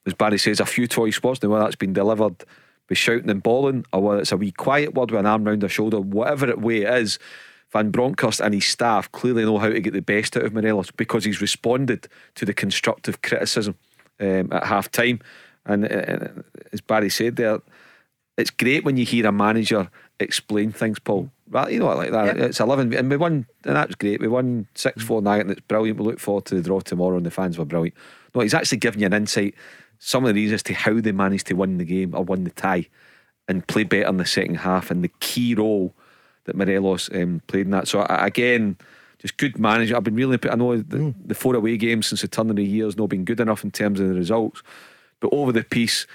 as Barry says, a few toy spots, now whether that's been delivered with shouting and bawling, or whether it's a wee quiet word with an arm round their shoulder, whatever it way it is, Van Bronckhorst and his staff clearly know how to get the best out of Morelos because he's responded to the constructive criticism um, at half time. And uh, as Barry said there, it's great when you hear a manager explain things, Paul. Right, you know what, like that. It's eleven, and we won, and that was great. We won six four night, and it's brilliant. We look forward to the draw tomorrow, and the fans were brilliant. No, he's actually giving you an insight, some of the reasons to how they managed to win the game or win the tie, and play better in the second half, and the key role that Morelos um, played in that. So again. Just good management. I've been really. I know the, the four away games since the turn of the year has not been good enough in terms of the results, but over the piece,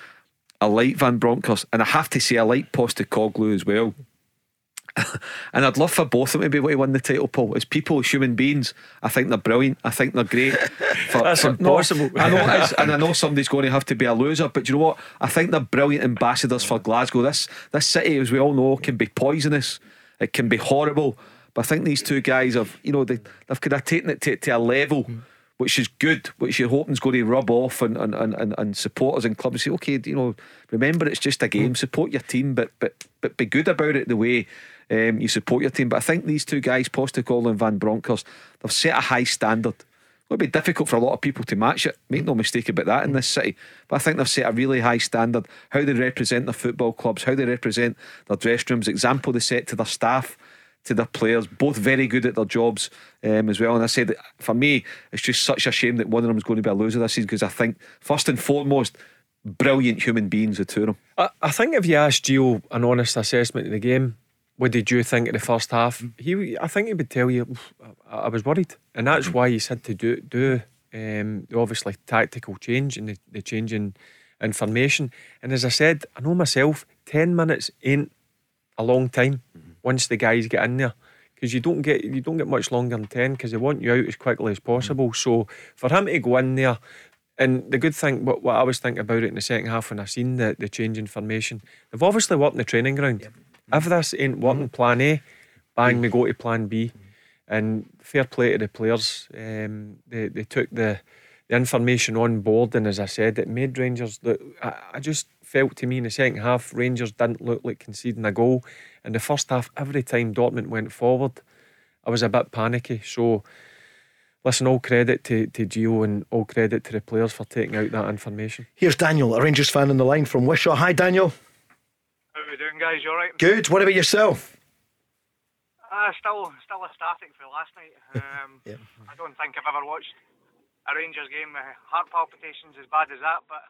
I like Van Bronckhorst, and I have to say I like Postecoglou as well. [laughs] and I'd love for both of them to be able to win the title, Paul. As people, as human beings, I think they're brilliant. I think they're great. [laughs] For, That's for- no, impossible. I know it is, [laughs] and I know somebody's going to have to be a loser, but you know what? I think they're brilliant ambassadors for Glasgow. This this city, as we all know, can be poisonous. It can be horrible. But I think these two guys have, you know, they, they've kind of taken it to, to a level mm. which is good, which you're hoping is going to rub off and, and, and, and supporters and clubs say, okay, you know, remember it's just a game, mm. support your team, but but but be good about it the way um, you support your team. But I think these two guys, Postecoglou and Van Bronckhorst, they've set a high standard. It'll be difficult for a lot of people to match it. Make no mistake about that in this city. But I think they've set a really high standard. How they represent their football clubs, how they represent their dressing rooms, example they set to their staff to their players, both very good at their jobs um, as well. And I said, for me, it's just such a shame that one of them is going to be a loser this season because I think, first and foremost, brilliant human beings, the two of them. I, I think if you asked Gio an honest assessment of the game, what did you think of the first half? Mm. He, I think he would tell you, I, I was worried, and that's mm. why he's had to do do um, obviously tactical change and the, the change in information. And as I said, I know myself, ten minutes ain't a long time once the guys get in there because you don't get you don't get much longer than ten because they want you out as quickly as mm. possible. So for him to go in there, and the good thing, what, what I was thinking about it in the second half when I seen the the change in formation, they've obviously worked in the training ground. If this ain't working, mm-hmm. Plan A, bang, mm. we go to Plan B. Mm. And fair play to the players, um, they they took the the information on board, and as I said, it made Rangers look. I, I just felt to me in the second half, Rangers didn't look like conceding a goal. In the first half, every time Dortmund went forward, I was a bit panicky. So, listen, all credit to, to Gio and all credit to the players for taking out that information. Here's Daniel, a Rangers fan on the line from Wishaw. Hi, Daniel. How we doing, guys? You all right? Good. What about yourself? Uh, still, still ecstatic for last night. [laughs] Um, Yeah. I don't think I've ever watched a Rangers game with heart palpitations as bad as that, but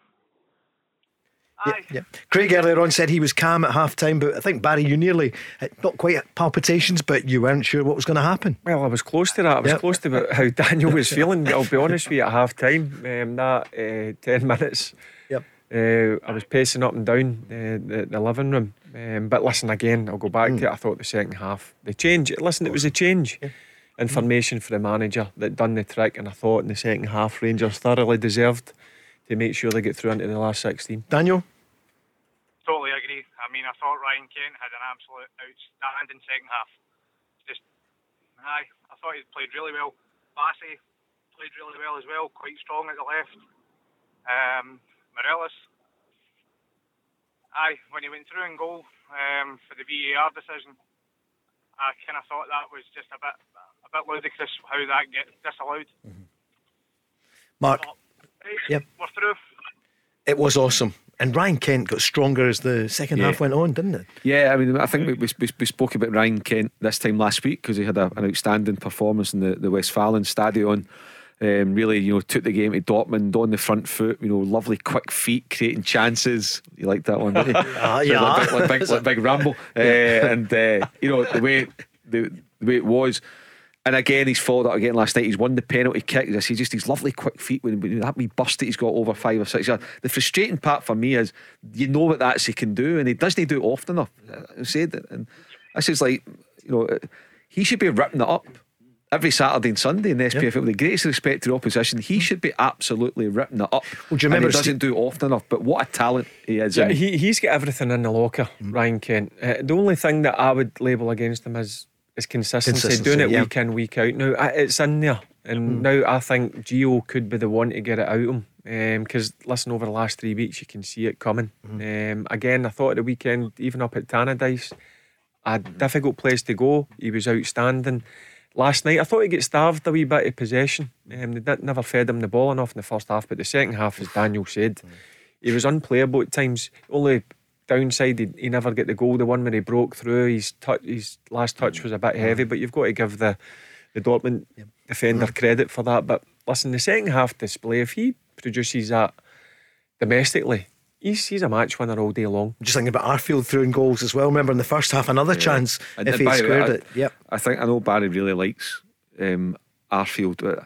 aye, Yeah. Craig earlier on said he was calm at half time, but I think Barry, you nearly, uh, not quite at palpitations, but you weren't sure what was going to happen. Well, I was close to that. I was Yep. close to how [laughs] Daniel was feeling. I'll be honest with you, at half time, um, that uh, 10 [laughs] minutes, Yep. Uh, I was pacing up and down uh, the, the living room. Um, but listen, again, I'll go back to it. I thought the second half, the change, listen, it was a change. Information for the manager that done the trick, and I thought in the second half, Rangers thoroughly deserved to make sure they get through into the last 16. Daniel? totally agree. I mean, I thought Ryan Kent had an absolute outstanding second half. Just, aye, I thought he played really well. Bassey played really well as well, quite strong at the left. Um, Morelos, aye, when he went through in goal um, for the VAR decision, I kind of thought that was just a bit, a bit ludicrous how that get disallowed. Mark, Right, Yep. we're through. it was awesome. And Ryan Kent got stronger as the second Yeah. half went on, didn't it? Yeah, I mean, I think we, we, we- we spoke about Ryan Kent this time last week because he had a, an outstanding performance in the, the Westfalen Stadion. Um, really, you know, took the game to Dortmund on the front foot. You know, lovely quick feet, creating chances. You like that one, didn't you? [laughs] Ah, yeah. like, big, like, big, like big Rambo, [laughs] uh, and uh, you know the way the, the way it was. And again, he's followed up again last night. He's won the penalty kick. I see just these lovely quick feet when, when that wee bust that he's got over five or six yards. The frustrating part for me is you know what that's he can do, and he doesn't do it often enough. I said that, and this is like you know he should be ripping it up every Saturday and Sunday in the SPFL. With the greatest respect to the opposition, he mm. should be absolutely ripping it up. Well, do you remember he doesn't Steve- do it often enough. But what a talent he is! Yeah, he, he's got everything in the locker, mm. Ryan Kent. Uh, the only thing that I would label against him is is consistency, Consistency, doing it yeah. week in, week out. Now, it's in there. And mm. now I think Gio could be the one to get it out of him. Um, because, listen, over the last three weeks, you can see it coming. Um, again, I thought at the weekend, even up at Tannadice, a difficult place to go. He was outstanding. Last night, I thought he get starved a wee bit of possession. Um, they did, never fed him the ball enough in the first half, but the second half, as Daniel said, he was unplayable at times. Only downside, he, he never get the goal. The one where he broke through, his touch, his last touch was a bit heavy. But you've got to give the the Dortmund defender credit for that. But listen, the second half display, if he produces that domestically, he's he's a match winner all day long. Just thinking about Arfield throwing goals as well. Remember in the first half, another chance And- if and he the way, squared I- it. Yep. I think I know Barry really likes um, Arfield. But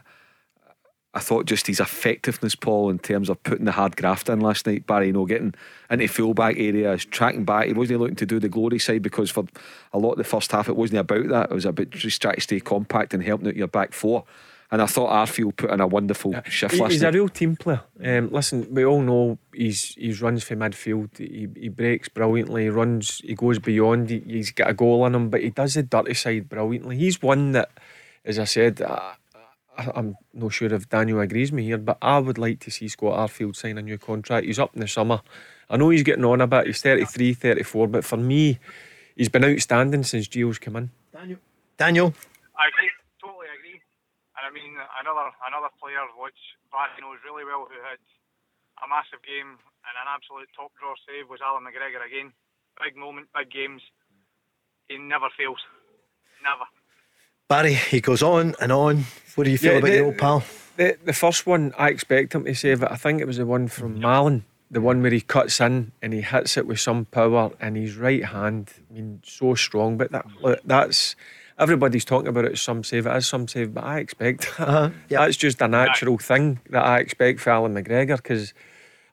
I thought just his effectiveness, Paul, in terms of putting the hard graft in last night. Barry, you know, getting into fullback areas, tracking back. He wasn't looking to do the glory side because for a lot of the first half, it wasn't about that. It was about just trying to stay compact and helping out your back four. And I thought Arfield put in a wonderful shift He- last he's night. a real team player. Um, listen, we all know he's he's runs for midfield. He, he breaks brilliantly. He runs. He goes beyond. He, he's got a goal in him, but he does the dirty side brilliantly. He's one that, as I said, I, I, I'm not sure if Daniel agrees me here, but I would like to see Scott Arfield sign a new contract. He's up in the summer. I know he's getting on a bit. He's 33, 34, but for me, he's been outstanding since Gio's come in. Daniel. Daniel. I agree, totally agree. And I mean, another another player which Barry knows really well who had a massive game and an absolute top draw save was Allan McGregor again. Big moment, big games. He never fails. Never. Barry, he goes on and on. What do you feel Yeah, about the- your old pal? The the first one I expect him to save it. I think it was the one from Malen, the one where he cuts in and he hits it with some power and his right hand. I mean, so strong. But that look, that's everybody's talking about it some save. It is some save, but I expect Uh-huh, yeah. that's just a natural thing that I expect for Allan McGregor because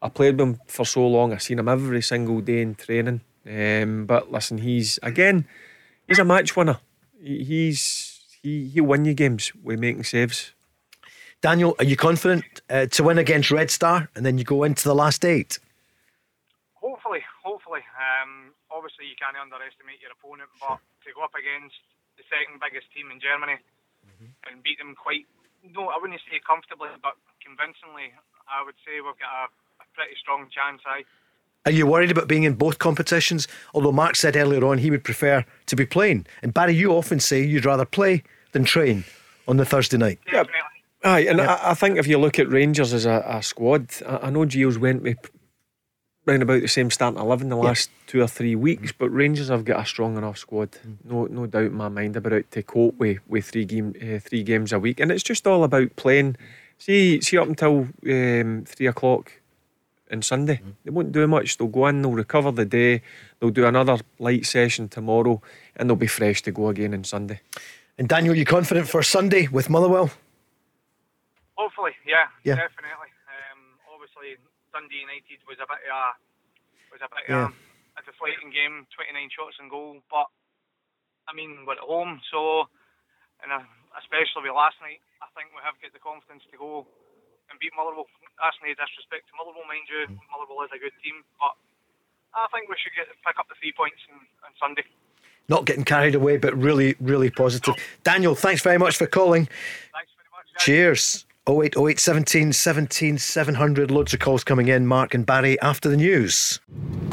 I played with him for so long. I've seen him every single day in training. Um, but listen, he's again, he's a match winner. He, he's he he'll win you games with making saves. Daniel, are you confident uh, to win against Red Star and then you go into the last eight? Hopefully, hopefully. Um, obviously, you can't underestimate your opponent, but to go up against the second biggest team in Germany mm-hmm. and beat them quite, no, I wouldn't say comfortably, but convincingly, I would say we've got a, a pretty strong chance. I Are you worried about being in both competitions? Although Mark said earlier on he would prefer to be playing. And Barry, you often say you'd rather play than train on the Thursday night. Yeah, Aye, and I, I think if you look at Rangers as a, a squad, I, I know Gio's went with round about the same starting eleven the last two or three weeks, but Rangers have got a strong enough squad. No, no doubt in my mind about it to cope with with three game uh, three games a week, and it's just all about playing. See, see up until um, three o'clock on Sunday, they won't do much. They'll go in, they'll recover the day, they'll do another light session tomorrow, and they'll be fresh to go again on Sunday. And Daniel, you confident for Sunday with Motherwell? Hopefully, yeah, Yeah. definitely. Dundee United was a bit of a was a bit Yeah. of a, a deflating game, 29 shots and goal. But I mean, we're at home, so and uh, especially with last night, I think we have got the confidence to go and beat Motherwell. That's no disrespect to Motherwell, mind you. Motherwell is a good team, but I think we should get pick up the three points on, on Sunday. Not getting carried away, but really, really positive. Daniel, thanks very much for calling. Thanks very much. Cheers. 0808 17 17 700. Loads of calls coming in. Mark and Barry after the news.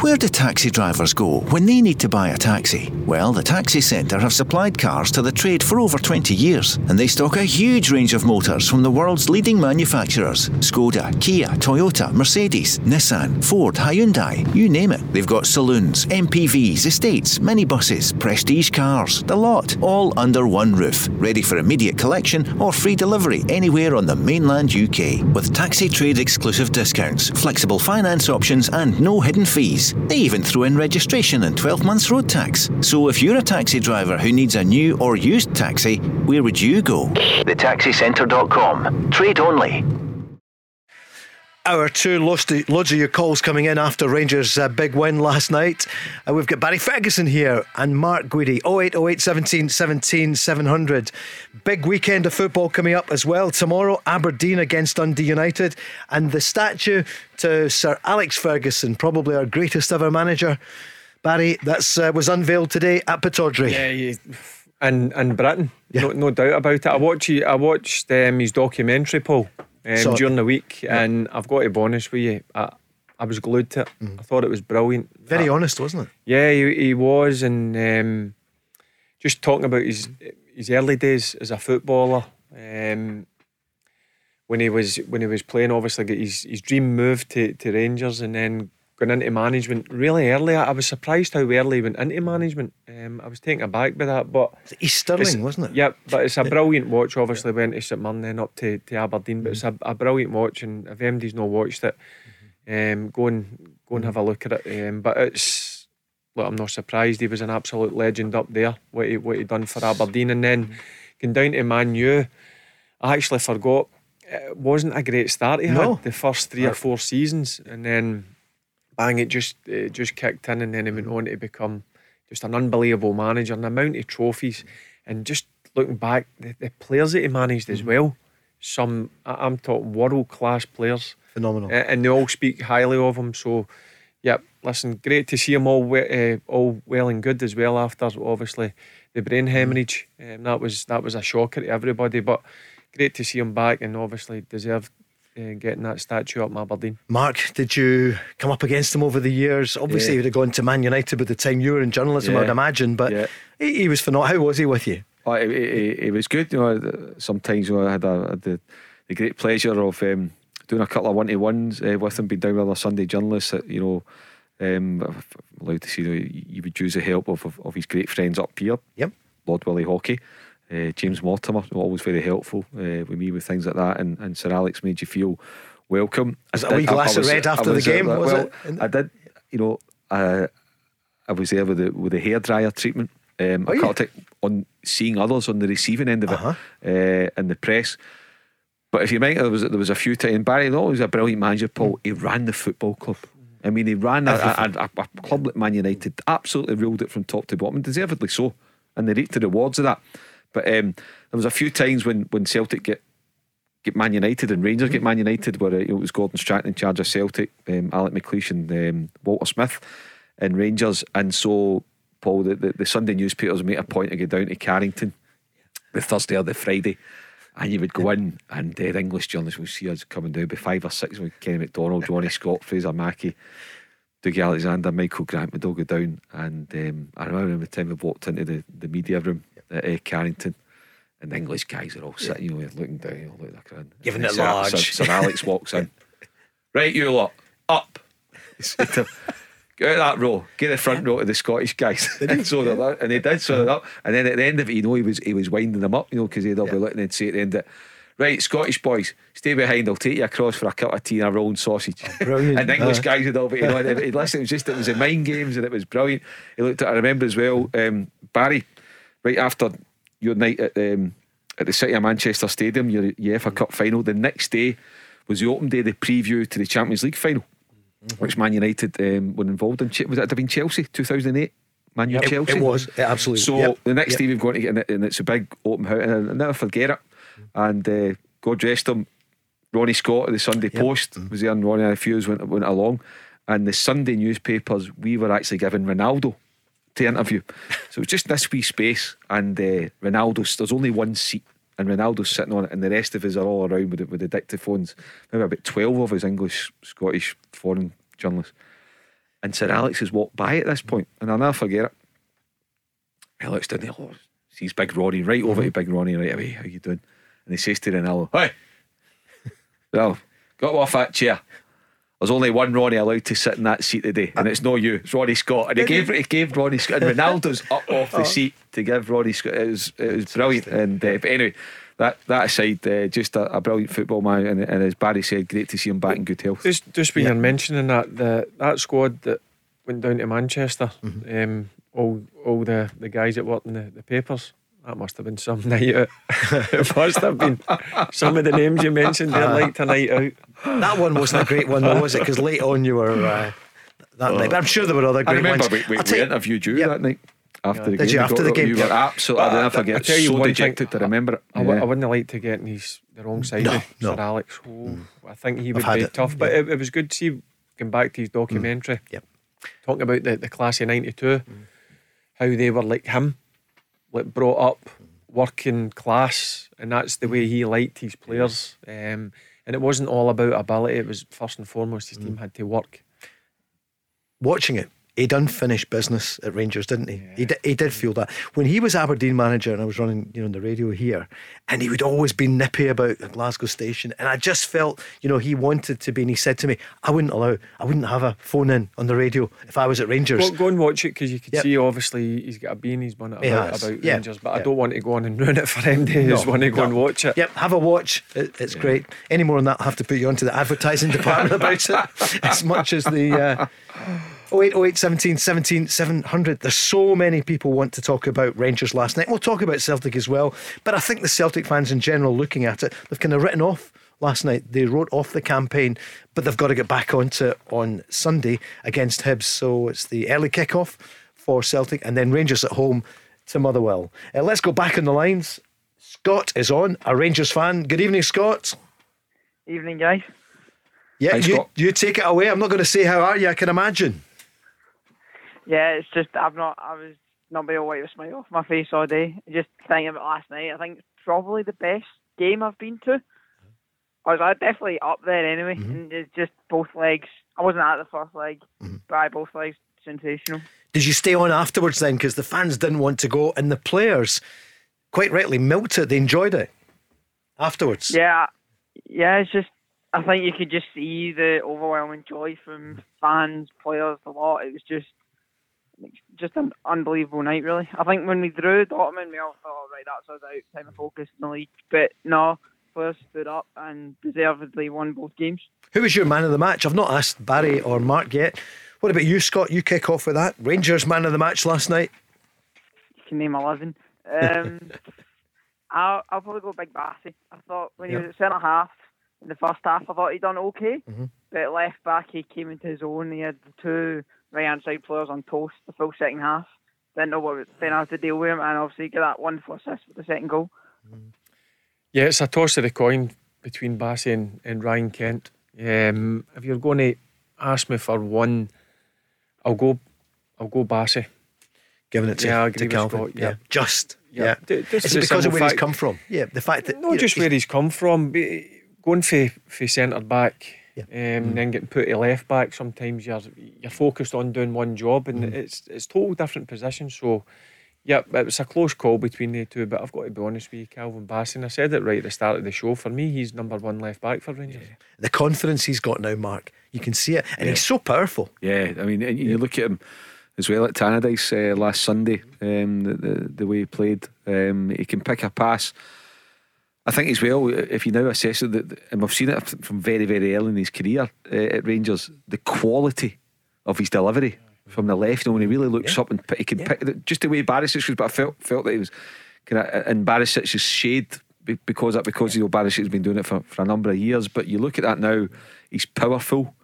Where do taxi drivers go when they need to buy a taxi? Well, the Taxi Centre have supplied cars to the trade for over 20 years, and they stock a huge range of motors from the world's leading manufacturers Skoda, Kia, Toyota, Mercedes, Nissan, Ford, Hyundai, you name it. They've got saloons, MPVs, estates, minibuses, prestige cars, the lot, all under one roof, ready for immediate collection or free delivery anywhere on the mainland UK. With taxi trade exclusive discounts, flexible finance options, and no hidden fees. They even throw in registration and 12 months road tax. So if you're a taxi driver who needs a new or used taxi, where would you go? TheTaxiCentre.com. Trade only. Hour two, loads of, loads of your calls coming in after Rangers' uh, big win last night. Uh, we've got Barry Ferguson here and Mark Guidi. 0808 17 17 700. Big weekend of football coming up as well. Tomorrow, Aberdeen against Dundee United. And the statue to Sir Alex Ferguson, probably our greatest ever manager. Barry, that's uh, was unveiled today at Pittodrie. Yeah, and and Britain, no, no doubt about it. I watched I watched um, his documentary, Paul, um, Saw during the week, and I've got to be honest with you, I, I was glued to it. I thought it was brilliant. Very I- honest, wasn't it? Yeah, he, he was, and um, just talking about his his early days as a footballer. Um, when he was when he was playing, obviously his his dream move to, to Rangers, and then going into management really early. I, I was surprised how early he went into management. Um, I was taken aback by that, but it's- Stirling, wasn't it? Yep, but it's a brilliant watch. Obviously, went to St Mirren, then up to, to Aberdeen. But it's a, a brilliant watch, and if MD's not watched it, um, go and go and have a look at it. Um, but it's look, I'm not surprised. He was an absolute legend up there. What he what he done for Aberdeen, and then going down to Man U. I actually forgot. It wasn't a great start he No. had the first three or four seasons, and then bang, it just it just kicked in, and then he went on to become just an unbelievable manager. And the amount of trophies, and just looking back, the, the players that he managed as well. Some I'm talking world class players, Phenomenal. and they all speak highly of him. So, yeah, listen, great to see him all uh, all well and good as well after obviously the brain hemorrhage. Um, that was that was a shocker to everybody, but great to see him back, and obviously deserved uh, getting that statue up in Aberdeen. Mark, did you come up against him over the years? Obviously, Yeah. he would have gone to Man United by the time you were in journalism, Yeah. I'd imagine, but Yeah. he, he was phenomenal. How was he with you? Oh, it, it, it was good. You know, sometimes you know, I had, a, had the, the great pleasure of um, doing a couple of one to ones uh, with him, being down with other Sunday journalists. That, you know, um, I'm allowed to see you, know, you would use the help of, of, of his great friends up here. Yep. Lord Willie Haughey, uh, James Mortimer, always very helpful uh, with me with things like that. And, and Sir Alex made you feel welcome. Was I it a wee did- I- I glass of red after the was, game, was well, it? I did. You know, uh, I was there with the with the hairdryer treatment. Um, Oh, I yeah. caught it on seeing others on the receiving end of Uh-huh. it uh, in the press. But if you remember, there was there was a few times. Barry Law was a brilliant manager. Paul, he ran the football club. I mean, he ran a, a, a, a club like Man United, absolutely ruled it from top to bottom, deservedly so. And they reaped the rewards of that. But um, there was a few times when when Celtic get get Man United and Rangers get Man United, where uh, it was Gordon Strachan in charge of Celtic, um, Alec McLeish and um, Walter Smith in Rangers, and so Paul, the, the, the Sunday newspapers made a point to go down to Carrington the Thursday or the Friday. And you would go in, and uh, the English journalists would see us coming down by five or six with Kenny McDonald, Johnny Scott, Fraser Mackie, Dougie Alexander, Michael Grant would all go down. And um, I remember the time we walked into the, the media room at uh, Carrington, and the English guys are all sitting, you know, looking down, you know, crying. Giving it Sir- large. Sir, Sir Alex walks in. [laughs] Right, you lot, up. He said to him, Get out of that row, get the front row to the Scottish guys. and [laughs] so they're and they did so up. And then at the end of it, you know, he was he was winding them up, you know, because they'd all be looking and say at the end that, right, Scottish boys, stay behind. I'll take you across for a cup of tea and a roll and sausage. brilliant. [laughs] and English Uh. guys would all be, you know, listen. It was just it was the mind games and it was brilliant. He looked at. I remember as well, um, Barry, right after your night at um, at the City of Manchester Stadium, your UEFA Cup final. The next day was the open day, the preview to the Champions League final, which Man United um, were involved in. Was it have been Chelsea 2008? Man U Chelsea. it was, it absolutely- So yep, the next yep. day we've got to get in it, and it's a big open house, and I'll never forget it. And uh, God rest him, Ronnie Scott of the Sunday Post Mm-hmm. was there, and Ronnie and a few went, went along. And the Sunday newspapers, we were actually given Ronaldo to interview. So it was just this wee space, and uh, Ronaldo's there's only one seat, and Ronaldo's sitting on it, and the rest of us are all around with the, with the dictaphones. Maybe about twelve of us English, Scottish, foreign journalists. And Sir Alex has walked by at this point, and I'll never forget it. He looks down there, oh, sees Big Ronnie right over to Big Ronnie right away. How you doing? And he says to Ronaldo, "Hey, well, got off that chair." There's only one Ronnie allowed to sit in that seat today, and it's no you, it's Ronnie Scott. And he gave he gave Ronnie Scott, and Ronaldo's up [laughs] off the seat to give Ronnie Scott. It was it was brilliant. And uh, but anyway, that that aside, uh, just a, a brilliant football man, and, and as Barry said, great to see him back in good health. Just, just when you're mentioning that, the that squad that went down to Manchester, Mm-hmm. um, all all the, the guys that worked in the, the papers, that must have been some [laughs] night out. [laughs] it must have been. Some of the names you mentioned there, like a night out. That one wasn't a great one, though, was it? Because late on you were uh, that night. But I'm sure there were other I great remember ones. we, we, I'll we interviewed you Yep. that night after the Did game. you after the game? You were absolutely. I'll But never I- forget. I tell you so one thing, to remember it. I, w- Yeah. I wouldn't like to get in his the wrong side No, of no. Sir Alex. Oh, I think he would be it. tough. But Yeah. it, it was good to see going back to his documentary. Yep. Talking about the, the class of '92, how they were like him, like brought up working class, and that's the way he liked his players. Um, and it wasn't all about ability; it was first and foremost his mm. team had to work. watching it, he'd unfinished business at Rangers, didn't he? He, did, he did feel that when he was Aberdeen manager, and I was running, you know, on the radio here, and he would always be nippy about the Glasgow station, and I just felt, you know, he wanted to be, and he said to me, "I wouldn't allow, I wouldn't have a phone in on the radio if I was at Rangers." Go, go and watch it because you could Yep. see obviously he's got a his bonnet He about, has, about yeah, Rangers, but I don't want to go on and [laughs] ruin it for him. They just want to go no. and watch it. Yep, have a watch. It, it's great. Any more on that, I'll have to put you onto the advertising [laughs] department about it. [laughs] As much as the uh, 08, 08, 17, 17, 700. There's so many people want to talk about Rangers last night. We'll talk about Celtic as well. But I think the Celtic fans in general, looking at it, they've kind of written off last night. They wrote off the campaign, but they've got to get back onto it on Sunday against Hibs. So it's the early kickoff for Celtic and then Rangers at home to Motherwell. Uh, let's go back on the lines. Scott is on, a Rangers fan. Good evening, Scott. Evening, guys. Yeah, Hi, you, Scott. you take it away. I'm not going to say how are you. I can imagine. Yeah, it's just I've not. I was not be able to smile off my face all day. Just thinking about last night. I think it's probably the best game I've been to. I was definitely up there anyway, Mm-hmm. and it's just both legs. I wasn't at the first leg, Mm-hmm. but I both legs sensational. Did you stay on afterwards then? Because the fans didn't want to go, and the players, quite rightly, milked it. They enjoyed it afterwards. Yeah, yeah. It's just I think you could just see the overwhelming joy from fans, players, a lot. It was just just an unbelievable night, really. I think when we drew Dortmund, we all thought, right, that's us out, time of focus in the league. But no, players stood up and deservedly won both games. Who was your man of the match? I've not asked Barry or Mark yet. What about you, Scott? You kick off with that. Rangers man of the match last night. You can name eleven. Um, [laughs] I'll, I'll probably go Big Bassey. I thought when he Yeah. was at centre half in the first half, I thought he'd done okay. Mhm. But left back, he came into his own. He had the two right hand side players on toast the full second half. Didn't know what then I had to deal with him, and obviously get that wonderful assist with the second goal. Yeah, it's a toss of the coin between Bassey and, and Ryan Kent. Um, if you're going to ask me for one, I'll go. I'll go Bassey. Giving it to, Yeah, I to agree with Calvin. Scott, yeah. Just. Yeah. Yeah. D- Is it because of simple where he's come from? Yeah. The fact that. Not you know, just he's- where he's come from, going for for centre back, um, then getting put to left back. Sometimes you're you're focused on doing one job, and it's it's total different positions. So, yeah, it was a close call between the two. But I've got to be honest with you, Calvin Bassey. And I said it right at the start of the show. For me, he's number one left back for Rangers. The confidence he's got now, Mark. You can see it. And he's so powerful. Yeah, I mean, and you look at him as well at Tannadice uh, last Sunday, um, the, the the way he played. Um, he can pick a pass. I think as well, if you now assess it, and we've seen it from very, very early in his career uh, at Rangers, the quality of his delivery from the left, know, when he really looks up and he can pick just the way Barisic was. But I felt felt that he was kind of in Barisic's shade because that because you know Barisic's been doing it for, for a number of years. But you look at that now, he's powerful,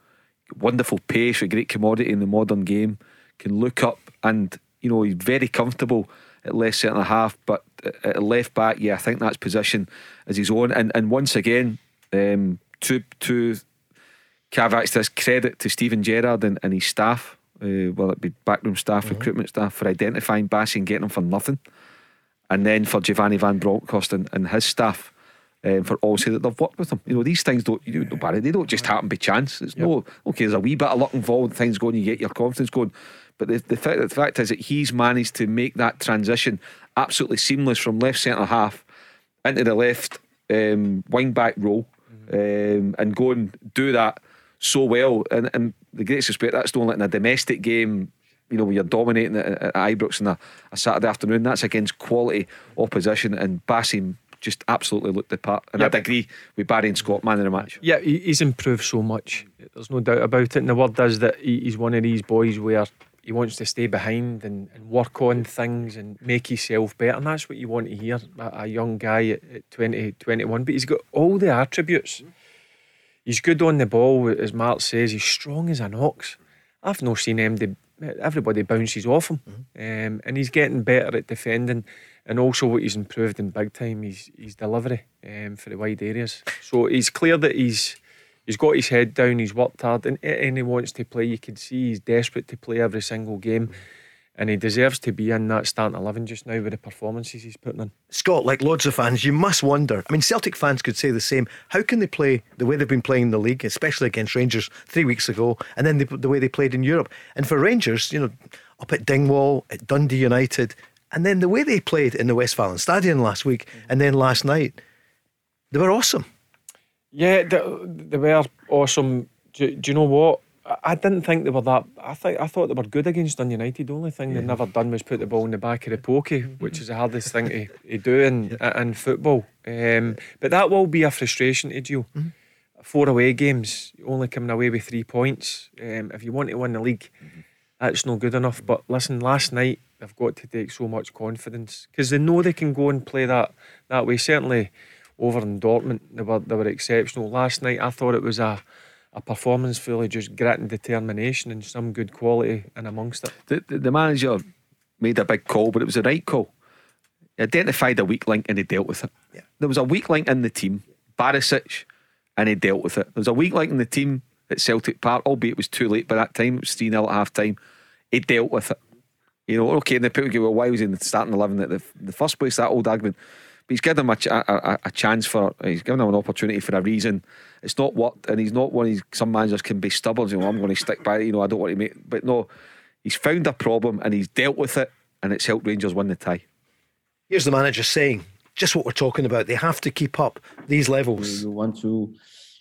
wonderful pace, a great commodity in the modern game. Can look up and you know he's very comfortable at left centre half, but at left back, yeah, I think that's position as his own. And and once again, um, caveats to this credit to Steven Gerrard and, and his staff, uh, whether it be backroom staff, recruitment staff, for identifying Bassey and getting him for nothing, and then for Giovanni Van Bronckhorst and, and his staff. Um, for all say that they've worked with him. You know, these things don't, you know, Barry, they don't just happen by chance. It's no, okay, there's a wee bit of luck involved, things going, you get your confidence going. But the, the, fact, the fact is that he's managed to make that transition absolutely seamless from left centre half into the left um, wing back role um, and go and do that so well. And, and the greatest respect, that's not like in a domestic game, you know, where you're dominating at, at Ibrox on a, a Saturday afternoon. That's against quality opposition. And Bassey just absolutely looked the part. And Yep. I'd agree with Barry and Scott, man of the match. Yeah, he's improved so much. There's no doubt about it. And the word is that he's one of these boys where he wants to stay behind and, and work on things and make himself better. And that's what you want to hear. A, a young guy at, at 20, 21. But he's got all the attributes. He's good on the ball, as Mark says. He's strong as an ox. I've not seen him. de- Everybody bounces off him, um, and he's getting better at defending. And also, what he's improved in big time, he's his delivery um, for the wide areas. So he's clear that he's he's got his head down. He's worked hard, and, and he wants to play. You can see he's desperate to play every single game, mm-hmm. and he deserves to be in that starting eleven just now with the performances he's putting in. Scott, like loads of fans, you must wonder. I mean, Celtic fans could say the same. How can they play the way they've been playing in the league, especially against Rangers three weeks ago, and then the, the way they played in Europe? And for Rangers, you know, up at Dingwall, at Dundee United, and then the way they played in the Westfalen Stadion last week, mm-hmm. and then last night, they were awesome. Yeah, they, they were awesome. Do, do you know what? I, didn't think they were that. I think I thought they were good against Dundee United. The only thing they've never done was put the ball in the back of the pokey, which is the hardest thing to, to do in in football. Um, but that will be a frustration to you. Four away games, only coming away with three points. Um, if you want to win the league, that's not good enough. But listen, last night they've got to take so much confidence because they know they can go and play that that way. Certainly over in Dortmund, they were they were exceptional. Last night I thought it was a a performance full of just grit and determination and some good quality in amongst it. The, the, the manager made a big call, but it was the right call. He identified a weak link and he dealt with it. There was a weak link in the team, Barisic, and he dealt with it. There was a weak link in the team at Celtic Park, albeit it was too late by that time. It was 3 0 at half time. He dealt with it. You know, okay, and the people go, well, why was he in the starting 11 at the, the first place? That old argument. But he's given him a, ch- a, a, a chance for. He's given him an opportunity for a reason. It's not what, and he's not one of these. Some managers can be stubborn. You know, I'm going to stick by it. You know, I don't want to make. But no, he's found a problem and he's dealt with it, and it's helped Rangers win the tie. Here's the manager saying just what we're talking about. They have to keep up these levels. You want to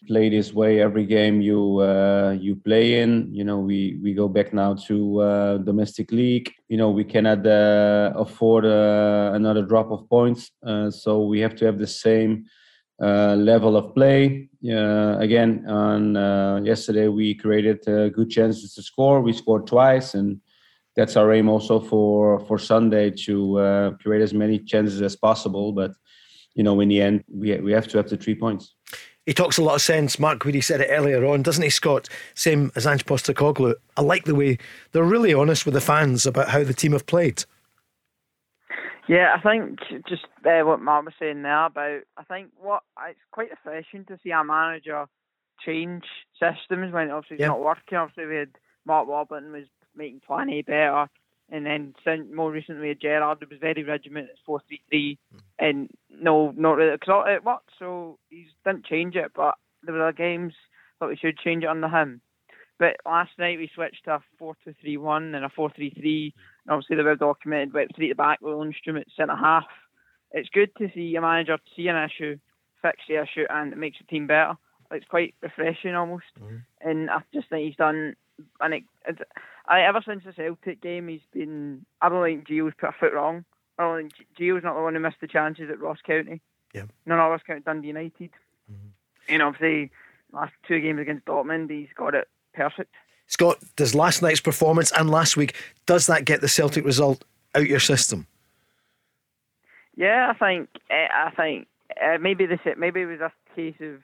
play this way every game you uh, you play in. You know, we we go back now to uh, domestic league. You know, we cannot uh, afford uh, another drop of points, uh, so we have to have the same uh, level of play. Again, on yesterday we created good chances to score. We scored twice, and that's our aim also for for Sunday to create as many chances as possible. But you know, in the end, we we have to have the three points. He talks a lot of sense. Mark Guidi said it earlier on, doesn't he, Scott? Same as Ange Postecoglou. I like the way they're really honest with the fans about how the team have played. Yeah, I think just uh, what Mark was saying there about, I think what it's quite refreshing to see our manager change systems when obviously it's Yeah. not working. Obviously, we had Mark Warburton was making Plan A better, and then since more recently with Gerrard, it was very regimented, four three three, hmm. and no, not really because it worked. So he didn't change it, but there were games that we should change it under him. But last night we switched to a 4 2 3 1 and a 4 3 3. And obviously, they were documented went three at the back with Lundstram at centre half. It's good to see a manager see an issue, fix the issue, and it makes the team better. It's quite refreshing almost. And I just think he's done. And it, it's, I, ever since the Celtic game, he's been. I don't think Gio's put a foot wrong. I don't think Gio's not the one who missed the chances at Ross County. Yeah. No, no, Ross County, Dundee United. And obviously, last two games against Dortmund, he's got it perfect. Scott, does last night's performance and last week, does that get the Celtic result out your system? Yeah, I think eh, I think uh, maybe this maybe it was a case of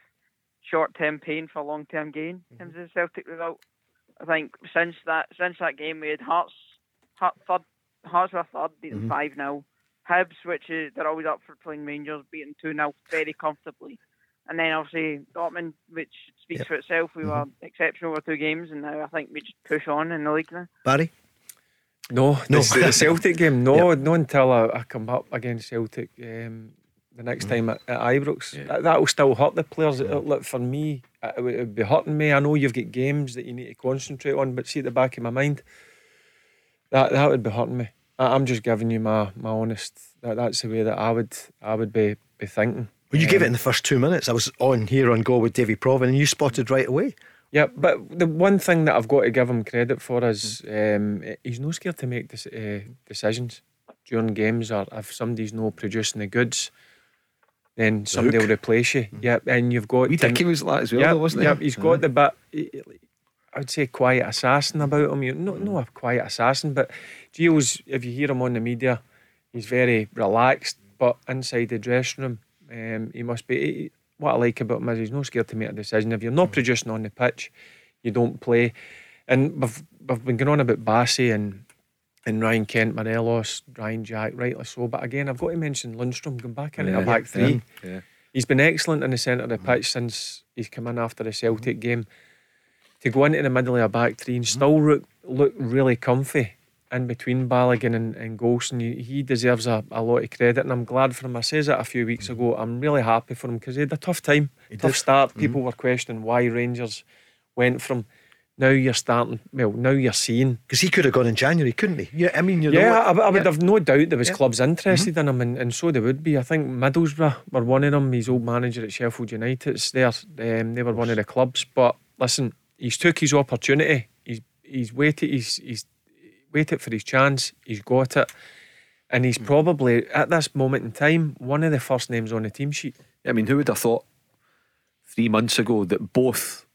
short-term pain for long-term gain in terms of the Celtic result. I think since that since that game we had Hearts Heart, third, Hearts were third, beaten Mhm. five 0 Hibs, which is they're always up for playing Rangers, beaten two 0 very comfortably. And then obviously Dortmund, which speaks for itself. We were exceptional over two games, and now I think we just push on in the league now. Barry? No, No. the, the Celtic [laughs] game. No, no until I, I come up against Celtic um, the next time at, at Ibrox. That, that'll still hurt the players. It'll- Look, for me, it would, it would be hurting me. I know you've got games that you need to concentrate on, but see at the back of my mind, that that would be hurting me. I, I'm just giving you my, my honest. That, that's the way that I would I would be be thinking. Well, you gave it in Um, the first two minutes. I was on here on goal with Davy Provan and you spotted right away. Yeah, but the one thing that I've got to give him credit for is um, he's no scared to make uh, decisions during games, or if somebody's no producing the goods, then somebody will replace you. Mm. Yeah, and you've got to- Dickie was like that as well, yeah, though, wasn't he? Yeah, he's got the bit. I would say quiet assassin about him. You no, no mm. a quiet assassin, but Gio's. If you hear him on the media, he's very relaxed. But inside the dressing room, um, he must be. he- what I like about him is he's not scared to make a decision. If you're not mm. producing on the pitch, you don't play. And we've, we've been going on about Bassey and and Ryan Kent, Morelos, Ryan Jack, rightly so. But again, I've got to mention Lundstram going back into Yeah, a back three. yeah, yeah. He's been excellent in the centre of the pitch mm-hmm. since he's come in after the Celtic game. To go into the middle of a back three and mm-hmm. still look, look really comfy in between Balogun and, and Goldson, he, he deserves a, a lot of credit. And I'm glad for him. I says it a few weeks mm-hmm. ago. I'm really happy for him because he had a tough time, tough did. start. People were questioning why Rangers went from. Now you're starting. Well, now you're seeing Because he could have gone in January, couldn't he? Yeah, I mean, you know. yeah, I, I would yeah. have no doubt there was Yeah. clubs interested in him, and, and so they would be. I think Middlesbrough were one of them. His old manager at Sheffield United, it's there. Um, they were one of the clubs. But listen, he's took his opportunity. He's he's waited. He's he's waited for his chance. He's got it, and he's probably at this moment in time one of the first names on the team sheet. I mean, who would have thought three months ago that both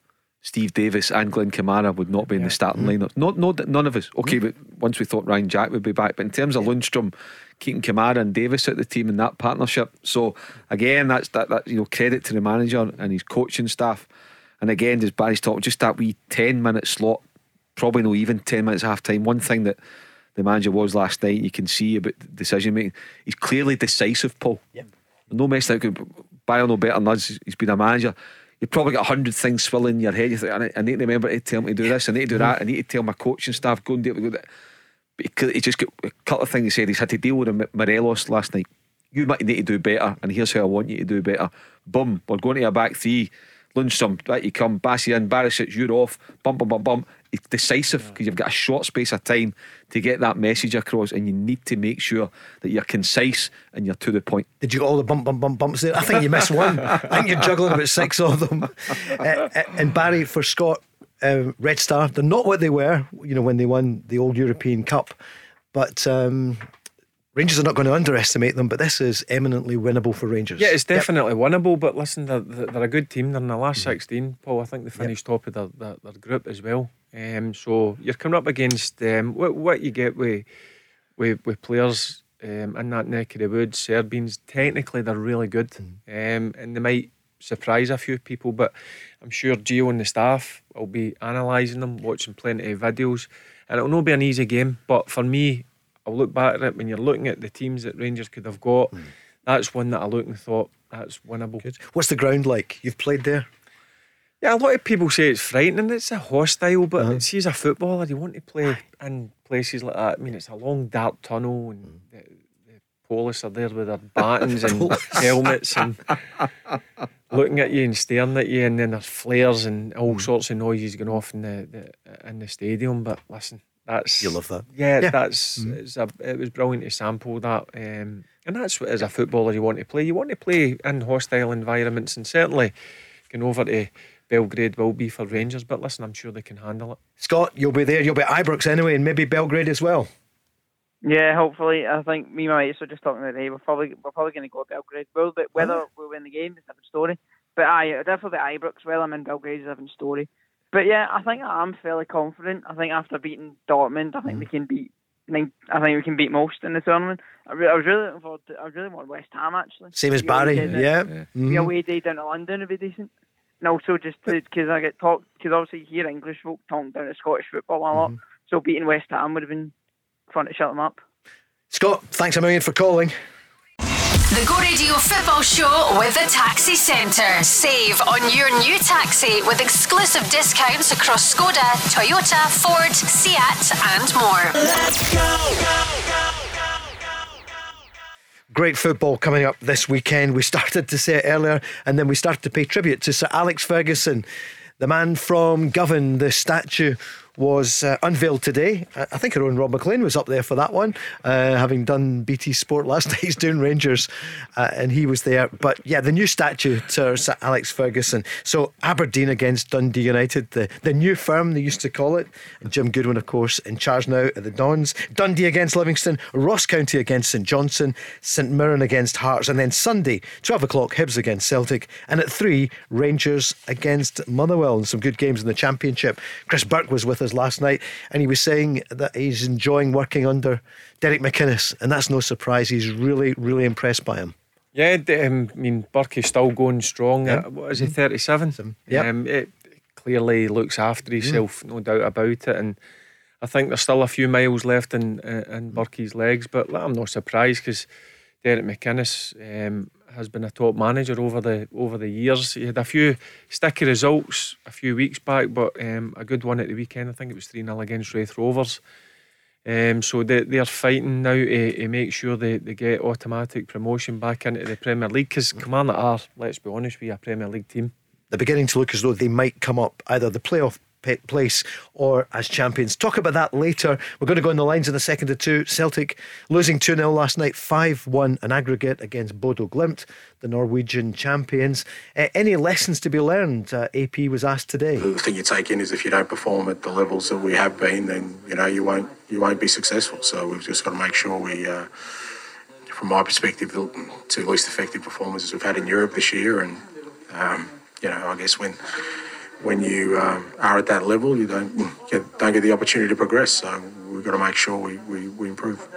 Steve Davis and Glenn Kamara would not be in the starting Mm-hmm. lineup? Not, not, none of us. Okay, but once we thought Ryan Jack would be back, but in terms of Lundstram, keeping Kamara and Davis at the team in that partnership. So again, that's that, that you know credit to the manager and his coaching staff. And again, as Barry's talking, just that wee ten minute slot, probably no even ten minutes half time. One thing that the manager was last night, you can see about decision making. He's clearly decisive, Paul. Yep. No mess could Bayer no better than us. He's been a manager. You've probably got a hundred things swirling in your head. You think, I need- to remember to tell him to do this. I need to do that. I need to tell my coaching staff go and do it. Go that. But he, just got a couple of things he said. He's had to deal with Morelos last night. You might need to do better, and here's how I want you to do better. Boom, we're going to a back three. Lundstram, right, you come, Bassey in, Barisic, you're off, bum, bum, bum, bum. It's decisive because you've got a short space of time to get that message across, and you need to make sure that you're concise and you're to the point. Did you get all the bump, bump, bump, bumps there? I think you missed [laughs] one. I think you're juggling about six of them. Uh, uh, and Barry, for Scott, uh, Red Star, they're not what they were, you know, when they won the old European Cup. But um, Rangers are not going to underestimate them, but this is eminently winnable for Rangers. Yeah, it's definitely yep. winnable. But listen, they're, they're a good team. They're in the last mm-hmm. 16, Paul. I think they finished yep. top of their, their, their, group as well. Um, so you're coming up against um, what, what you get with, with, with players um, in that neck of the woods. Serbians, technically, they're really good. Um, and they might surprise a few people, but I'm sure Gio and the staff will be analysing them, watching plenty of videos. And it'll not be an easy game. But for me, I'll look back at it when you're looking at the teams that Rangers could have got. Mm. That's one that I looked and thought that's winnable. Good. What's the ground like? You've played there. Yeah, a lot of people say it's frightening. It's a hostile, but uh-huh. see, as a footballer, you want to play in places like that. I mean, it's a long dark tunnel, and mm. the, the police are there with their batons [laughs] and helmets and [laughs] looking at you and staring at you, and then there's flares and all mm. sorts of noises going off in the, the in the stadium. But listen, that's you love that. Yeah, yeah. that's mm. it's a, it was brilliant to sample that, um, and that's what as a footballer you want to play. You want to play in hostile environments, and certainly going over to Belgrade will be for Rangers. But listen, I'm sure they can handle it. Scott, you'll be there. You'll be at Ibrox anyway, and maybe Belgrade as well. Yeah, hopefully. I think me and my mates were just talking about hey, we're probably we're probably going to go to Belgrade. Well, but whether oh. we win the game is a different story. But I definitely Ibrox. Well, I'm in Belgrade is a different story. But yeah, I think I'm fairly confident. I think after beating Dortmund, I think mm. we can beat. I think we can beat most in the tournament. I, re- I was really looking forward to. I really want West Ham actually. Same as Barry, yeah. yeah. Mm-hmm. The away day down to London would be decent. And also just because I get talked because obviously here English folk talk down to Scottish football a lot. Mm-hmm. So beating West Ham would have been fun to shut them up. Scott, thanks a million for calling. The Go Radio Football Show with the Taxi Centre. Save on your new taxi with exclusive discounts across Skoda, Toyota, Ford, Seat, and more. Let's go, Great football coming up this weekend. We [laughs] started to say it earlier, and then we started to pay tribute to Sir Alex Ferguson, the man from Govan, the statue was uh, unveiled today. I think our own Rob McLean was up there for that one, uh, having done BT Sport last [laughs] night. He's doing Rangers, uh, and he was there. But yeah, the new statue to Sir Alex Ferguson. So Aberdeen against Dundee United, the, the new firm they used to call it. And Jim Goodwin, of course, in charge now at the Dons. Dundee against Livingston, Ross County against St Johnstone, St Mirren against Hearts, and then Sunday, 12 o'clock, Hibs against Celtic, and at 3, Rangers against Motherwell. And some good games in the Championship. Chris Burke was with us last night, and he was saying that he's enjoying working under Derek McInnes, and that's no surprise. He's really, really impressed by him. Yeah, um, I mean, Burke is still going strong. Yeah. what is he, 37? Yeah. Um, it clearly looks after mm. himself, mm. no doubt about it. And I think there's still a few miles left in, uh, in Burke's legs, but I'm not surprised because Derek McInnes um, has been a top manager over the over the years. He had a few sticky results a few weeks back, but um, a good one at the weekend. I think it was 3 0 against Raith Rovers. Um, so they, they're fighting now to, to make sure they, they get automatic promotion back into the Premier League because Kilmarnock are, let's be honest, we a Premier League team. They're beginning to look as though they might come up either the playoff place or as champions. Talk about that later. We're going to go on the lines in the second to two. Celtic losing 2 0 last night, 5 1 an aggregate against Bodo Glimt, the Norwegian champions. Uh, any lessons to be learned? Uh, AP was asked today. The thing you take in is if you don't perform at the levels that we have been, then you know you won't you won't be successful. So we've just got to make sure we. Uh, from my perspective, the two least effective performances we've had in Europe this year, and um, you know, I guess when when you um, are at that level, you don't get, don't get the opportunity to progress. So we've got to make sure we, we, we improve.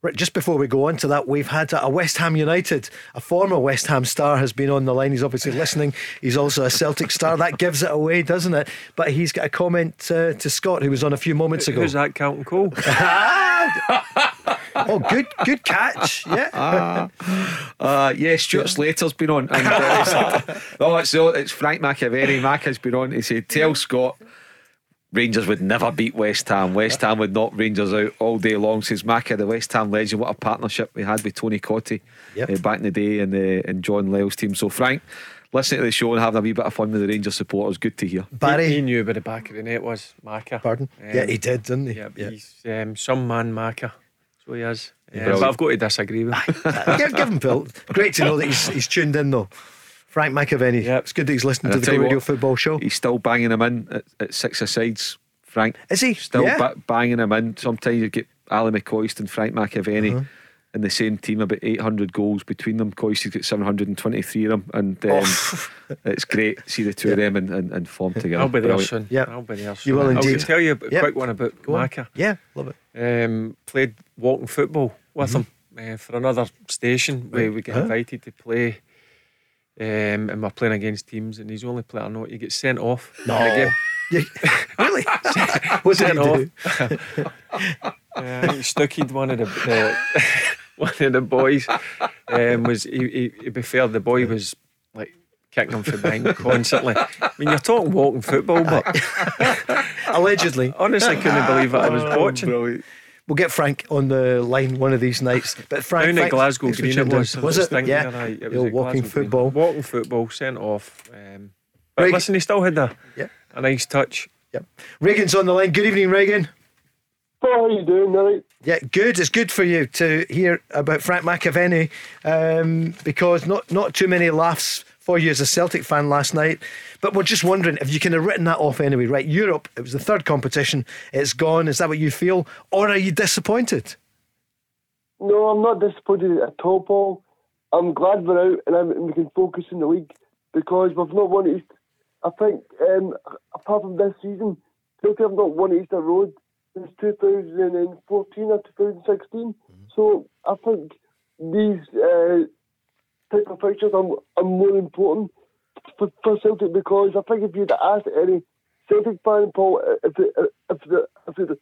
Right, just before we go on to that, we've had a West Ham United, a former West Ham star, has been on the line. He's obviously listening. He's also a Celtic star. That gives it away, doesn't it? But he's got a comment uh, to Scott, who was on a few moments ago. Who's that, Carlton Cole? [laughs] [laughs] oh, good, good catch. Yeah. Uh, [laughs] uh, yeah, Stuart Slater's been on. And, uh, [laughs] oh, it's, it's Frank McAvenny. Mac has been on. He said, "Tell Scott." Rangers would never beat West Ham. West Ham would knock Rangers out all day long. Says Macca, the West Ham legend. What a partnership we had with Tony Cottee Yep. uh, back in the day and, uh, and John Lyall's team. So, Frank, listening to the show and having a wee bit of fun with the Rangers supporters, good to hear. Barry, He, he knew about the back of the net was, Macca. pardon? Um, yeah, he did, didn't he? Yeah, but he's um, some man Macca. So he is. Um, Brilliant. but I've got to disagree with him. give, give him Bill. Great to know that he's, he's tuned in though. Frank McAvenny. Yep. It's good that he's listening And to I'll the tell Go Radio what, Football Show. He's still banging them in at, at six asides, Frank. Is he? Still Yeah. ba- banging them in. Sometimes you get Ally McCoist and Frank McAvenny Uh-huh. In the same team, about 800 goals between them. Coist got 723 of them. And um, Oh. it's great to see the two of them in, in, in form together. I'll be there Brilliant. soon. Yeah. I'll be there soon. You will indeed. I'll tell you a Yep. quick one about Go on. Macca. Yeah, love it. Um, played walking football with Mm-hmm. him uh, for another station where we get Huh? invited to play. Um, and we're playing against teams, and he's the only player I know. He gets sent off. in the game. You, [laughs] really? [laughs] what did he Sent do? off. [laughs] Uh, he stuckied one of the, the [laughs] one of the boys. Um, was he, he, he preferred the boy was like kicking him from behind constantly. I mean, you're talking walking football, but [laughs] Allegedly. honestly, couldn't believe it. I was Oh, watching. Brilliant. We'll get Frank on the line one of these nights. But Frank, Down at thanks- Glasgow for Green, it was. Was it? thinking Yeah. it was walking Glasgow Green. football. Walking football, sent off. Um, but Right. listen, he still had a, Yeah. a nice touch. Yep. Reagan's on the line. Good evening, Reagan. How are you doing, Nelly? Yeah, good. It's good for you to hear about Frank McAvenny um, because not not too many laughs for you as a Celtic fan last night. But we're just wondering if you can have written that off anyway. Right, Europe. It was the third competition. It's gone. Is that what you feel, or are you disappointed? No, I'm not disappointed at all, Paul. I'm glad we're out and I'm, we can focus in the league because we've not won East. I think, um, apart from this season, Celtic have not won Easter Road since 2014 or 2016. So I think these uh, type of fixtures are, are more important for, for Celtic because I think if you'd asked any Celtic fan, Paul, if they, if they, if they,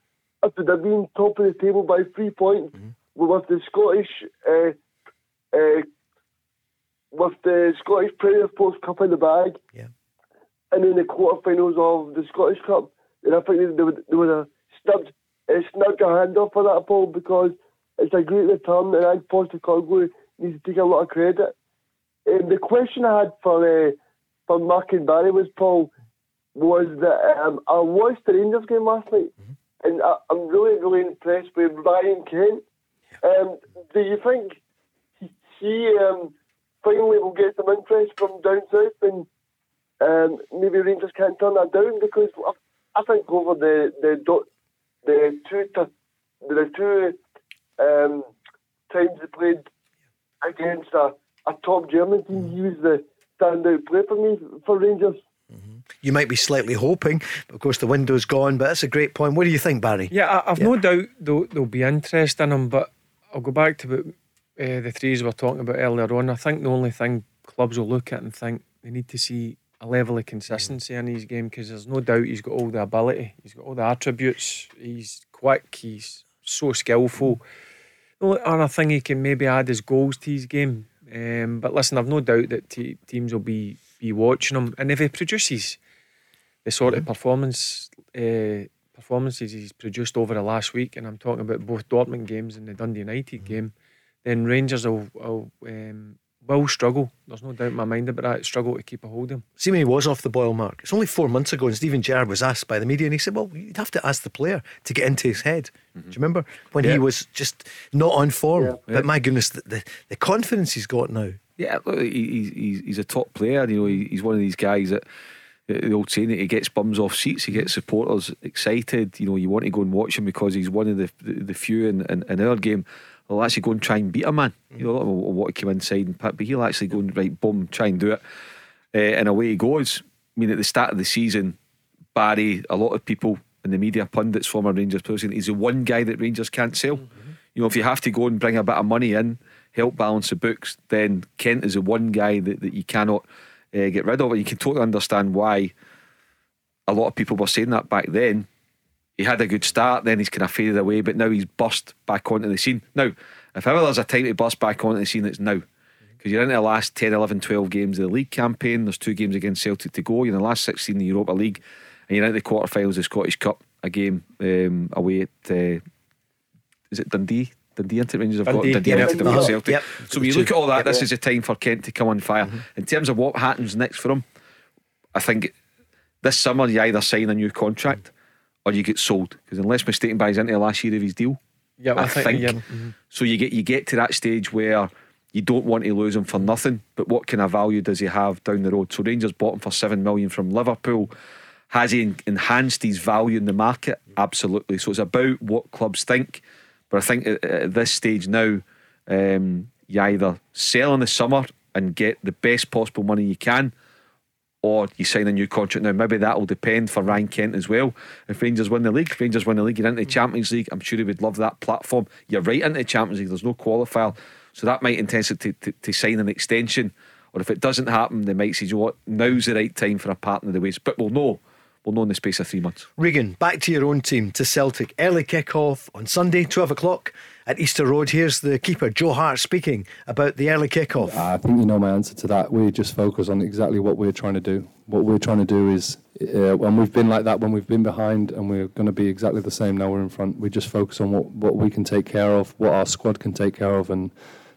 if they'd have been top of the table by three points with the Scottish uh, uh, with the Scottish Premier Sports Cup in the bag, Yeah. and in the quarterfinals of the Scottish Cup, then I think they, they would they would have snubbed uh, snubbed a hand off for that, Paul, because it's a great return, and I think Postecoglou needs to take a lot of credit. Um, the question I had for uh, for Mark and Barry was Paul was that um, I watched the Rangers game last night, and I, I'm really really impressed with Ryan Kent. Um, do you think he, he um, finally will get some interest from down south, and um, maybe Rangers can't turn that down because I, I think over the the do- the two t- the two um, times they played against a, a top German team, he was the standout player for me for Rangers. You might be slightly hoping, of course the window's gone. But that's a great point. What do you think, Barry? Yeah, I, I've no doubt there'll, there'll be interest in him, but I'll go back to what, uh, the threes we were talking about earlier on. I think the only thing clubs will look at and think they need to see a level of consistency in his game because there's no doubt he's got all the ability, he's got all the attributes, he's quick, he's so skillful. The only other thing he can maybe add is goals to his game. Um, but listen, I've no doubt that te- teams will be be watching him, and if he produces the sort of performance uh, performances he's produced over the last week, and I'm talking about both Dortmund games and the Dundee United game, then Rangers will will, um, will struggle. There's no doubt in my mind about that. Struggle to keep a hold of him. See when he was off the boil mark. It's only four months ago, and Steven Gerrard was asked by the media, and he said, "Well, you'd have to ask the player to get into his head." Do you remember when he was just not on form? Yeah. But my goodness, the, the the confidence he's got now. Yeah, look, he, he- he's, he's a top player. You know, he, he's one of these guys that the old saying that he gets bums off seats. He gets supporters excited. You know, you want to go and watch him because he's one of the the, the few in, in, in our game. Will actually go and try and beat a man. You know, a lot of will want to come inside and pit, but he'll actually go and right, boom, try and do it. Uh, and away he goes. I mean, at the start of the season, Barry, a lot of people in the media, pundits, former Rangers players, saying he's the one guy that Rangers can't sell. You know, if you have to go and bring a bit of money in, help balance the books, then Kent is the one guy that, that you cannot uh, get rid of. And you can totally understand why a lot of people were saying that back then. He had a good start, then he's kind of faded away, but now he's burst back onto the scene. Now, if ever there's a time to burst back onto the scene, it's now. Because you're into the last 10, 11, 12 games of the league campaign. There's two games against Celtic to go. You're in the last 16 in the Europa League. and you're into the quarterfinals of the Scottish Cup, a game um, away at uh, is it Dundee? Dundee United Rangers have Dundee, got Dundee yeah. United got Uh-huh. Celtic. Yep. So when you look at all that, this is a time for Kent to come on fire. In terms of what happens next for him, I think this summer you either sign a new contract or you get sold. Because unless mistaken his into the last year of his deal, Yeah, I, I think, think. yeah, mhm. So you get you get to that stage where you don't want to lose him for nothing. But what kind of value does he have down the road? So Rangers bought him for seven million from Liverpool. Has he enhanced his value in the market? Absolutely. So it's about what clubs think. But I think at, at this stage now, um, you either sell in the summer and get the best possible money you can, or you sign a new contract. Now, maybe that will depend for Ryan Kent as well. If Rangers win the league, if Rangers win the league, you're into the Champions League. I'm sure he would love that platform. You're right into the Champions League. There's no qualifier, so that might it to, to, to sign an extension. Or if it doesn't happen, they might say, "You know what? Now's the right time for a partner the ways." But we'll know. We'll know in the space of three months. Regan, back to your own team, to Celtic. Early kick-off on Sunday, 12 o'clock at Easter Road. Here's the keeper, Joe Hart, speaking about the early kick-off. I think you know my answer to that. We just focus on exactly what we're trying to do. What we're trying to do is, uh, and we've been like that when we've been behind, and we're going to be exactly the same now we're in front. We just focus on what, what we can take care of, what our squad can take care of, and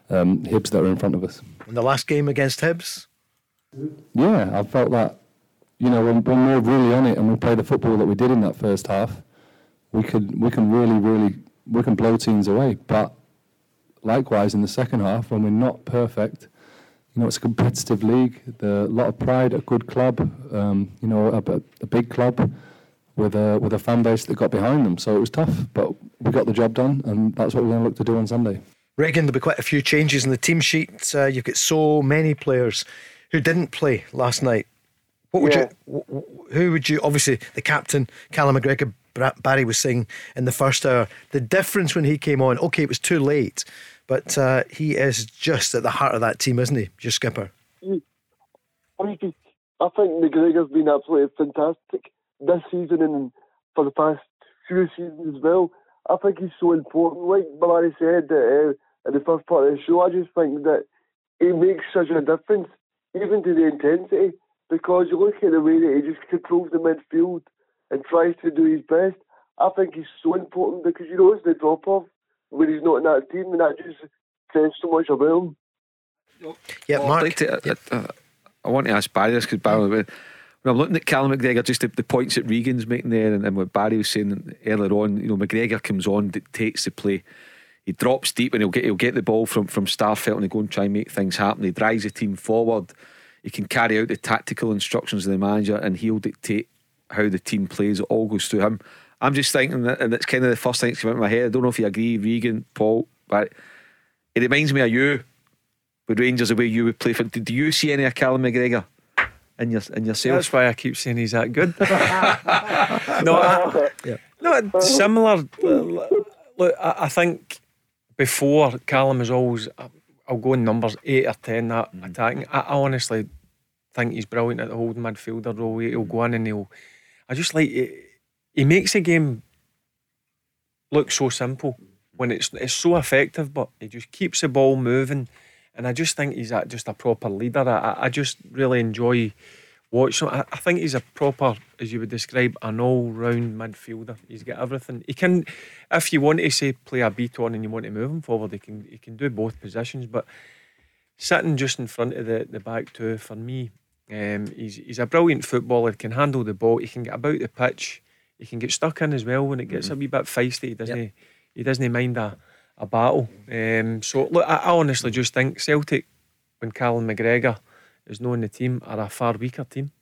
um, Hibs that are in front of us. In the last game against Hibs, Yeah, I felt that, you know, when, when we're really on it and we play the football that we did in that first half, we could we can really, really we can blow teams away. But likewise in the second half, when we're not perfect, you know, it's a competitive league. The lot of pride, a good club, um, you know, a, a big club with a with a fan base that got behind them. So it was tough, but we got the job done, and that's what we're going to look to do on Sunday. Regan, there'll be quite a few changes in the team sheet. Uh, you've got so many players who didn't play last night. What would Yeah. you? wh- wh- Who would you? Obviously, the captain, Callum McGregor. Barry was saying in the first hour the difference when he came on. Okay, it was too late, but uh, he is just at the heart of that team, isn't he? Your skipper. I mean, I think McGregor's been absolutely fantastic this season and for the past few seasons as well. I think he's so important. Like Barry said uh, in the first part of the show, I just think that he makes such a difference, even to the intensity, because you look at the way that he just controls the midfield and tries to do his best. I think he's so important because you know it's the drop off when he's not in that team, and that just says so much about him. Yeah, Well, Mark. I'd like to, I, I, I want to ask Barry this because Barry, mm. when I'm looking at Callum McGregor, just the, the points that Regan's making there, and, and what Barry was saying earlier on, you know, McGregor comes on, dictates the play. He drops deep and he'll get he'll get the ball from from Starfelt and he'll go and try and make things happen. He drives the team forward. He can carry out the tactical instructions of the manager, and he'll dictate how the team plays. It all goes through him. I'm just thinking that, and it's kind of the first thing that came into my head. I don't know if you agree, Regan, Paul, but it reminds me of you with Rangers the way you would play for. Do you see any of Callum McGregor in your in yourself? That's why I keep saying he's that good. [laughs] no, I, no, similar. Uh, look, I, I think before Callum is always, I'll go in numbers eight or ten that mm. attacking. I, I honestly think he's brilliant at the holding midfielder role. He'll go in and he'll. I just like he, he makes the game look so simple when it's it's so effective, but he just keeps the ball moving. And I just think he's just a proper leader. I- I just really enjoy watching. him. I, I think he's a proper, as you would describe, an all-round midfielder. He's got everything. He can, if you want to say play a beat on and you want to move him forward, he can he can do both positions. But sitting just in front of the, the back two for me, um, he's he's a brilliant footballer. Can handle the ball. He can get about the pitch. He can get stuck in as well when it gets a wee bit feisty. He doesn't he doesn't mind a a battle. Um, so look, I, I honestly just think Celtic when Callum McGregor is not in the team are a far weaker team.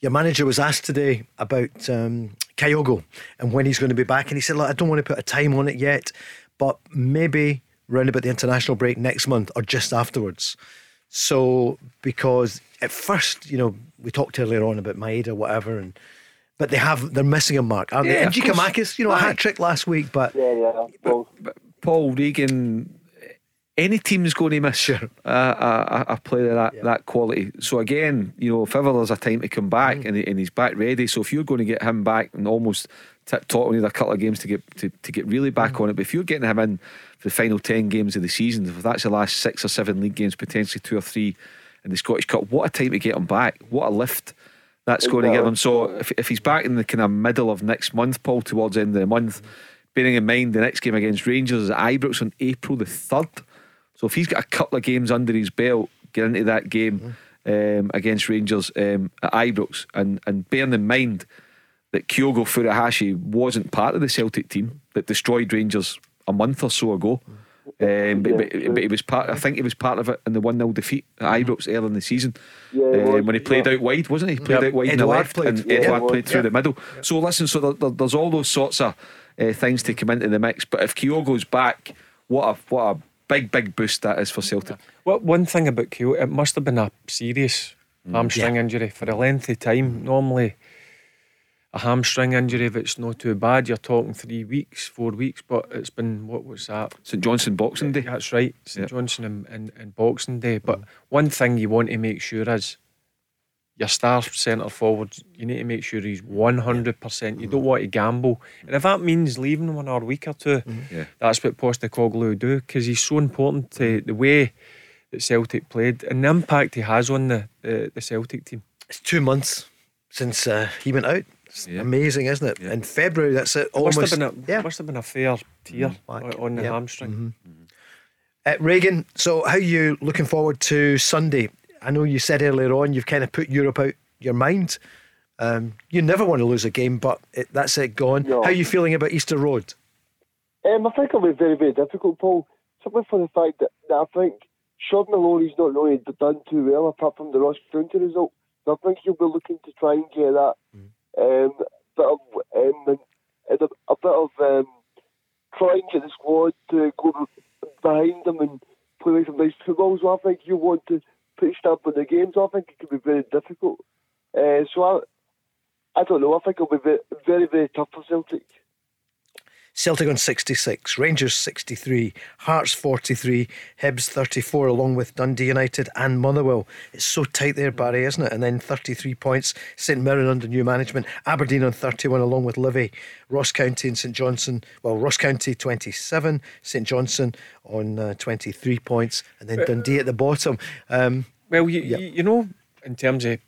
Your manager was asked today about um, Kyogo and when he's going to be back, and he said, "Look, I don't want to put a time on it yet, but maybe round about the international break next month or just afterwards." So, because at first, you know, we talked earlier on about Maeda, whatever, and but they have they're missing a mark, aren't Yeah, they? And of course. Giakoumakis, you know, a Aye. hat trick last week, but Yeah, yeah. Well, Paul Regan, any team's going to miss a, a, a player of that, that quality. So again, you know, if ever there's a time to come back mm. and, he, and he's back ready, so if you're going to get him back and almost tip top, we need a couple of games to get to, to get really back mm. on it. But if you're getting him in for the final ten games of the season, if that's the last six or seven league games, potentially two or three in the Scottish Cup, what a time to get him back! What a lift That's going to give him. So if, if he's back in the kind of middle of next month, Paul, towards the end of the month, mm. bearing in mind the next game against Rangers is at Ibrox on April the 3rd. So if he's got a couple of games under his belt, get into that game um, against Rangers um, at Ibrox, and, and bearing in mind that Kyogo Furuhashi wasn't part of the Celtic team that destroyed Rangers a month or so ago. Um, but, but, but he was part. I think he was part of it in the one 0 defeat at Ibrox early in the season Yeah, um, when he played yeah. out wide, wasn't he? He played Yep. out wide in the left, played. and Yeah, Edouard played through the middle. So listen, so there, there- there's all those sorts of uh, things to come into the mix. But if Kyogo's back, what a what a big big boost that is for Celtic. What one thing about Kyogo, it must have been a serious mm. hamstring injury for a lengthy time. Normally, a hamstring injury, if it's not too bad, you're talking three weeks, four weeks. But it's been what was that? St Johnstone Boxing Day. That's right, St Yep. Johnstone and, and, and Boxing Day. But mm. one thing you want to make sure is your star centre forward. You need to make sure he's one hundred percent. You don't want to gamble, and if that means leaving him another week or 2 Yeah. that's what Postecoglou will do because he's so important to the way that Celtic played and the impact he has on the the, the Celtic team. It's two months since uh, he went out. It's Yeah. amazing, isn't it? In February, that's it. Must Almost. have been a yeah. must have been a fair tear Whack. on- on the Yep. hamstring. Uh, Reagan, so how are you looking forward to Sunday? I know you said earlier on you've kind of put Europe out your mind. Um, you never want to lose a game, but it, that's it gone. No. How are you feeling about Easter Road? Um, I think it'll be very, very difficult, Paul. Simply for the fact that, that I think Shaun Maloney's not really done too well apart from the Ross County result. So I think he'll be looking to try and get that um, bit of um, and a, a bit of um, try and get the squad to go behind them and play some nice football. So I think you want to a stamp on the games, I think it could be very difficult. Uh, so I, I don't know. I think it'll be very, very tough for Celtic. Celtic on 66, Rangers 63, Hearts 43, Hibs 34, along with Dundee United and Motherwell. It's so tight there, Barry, isn't it? And then 33 points, St Mirren under new management, Aberdeen on 31, along with Livy, Ross County and St Johnstone. Well, Ross County 27, St Johnstone on uh, 23 points, and then Dundee at the bottom. Um, Well, you, you you know, in terms of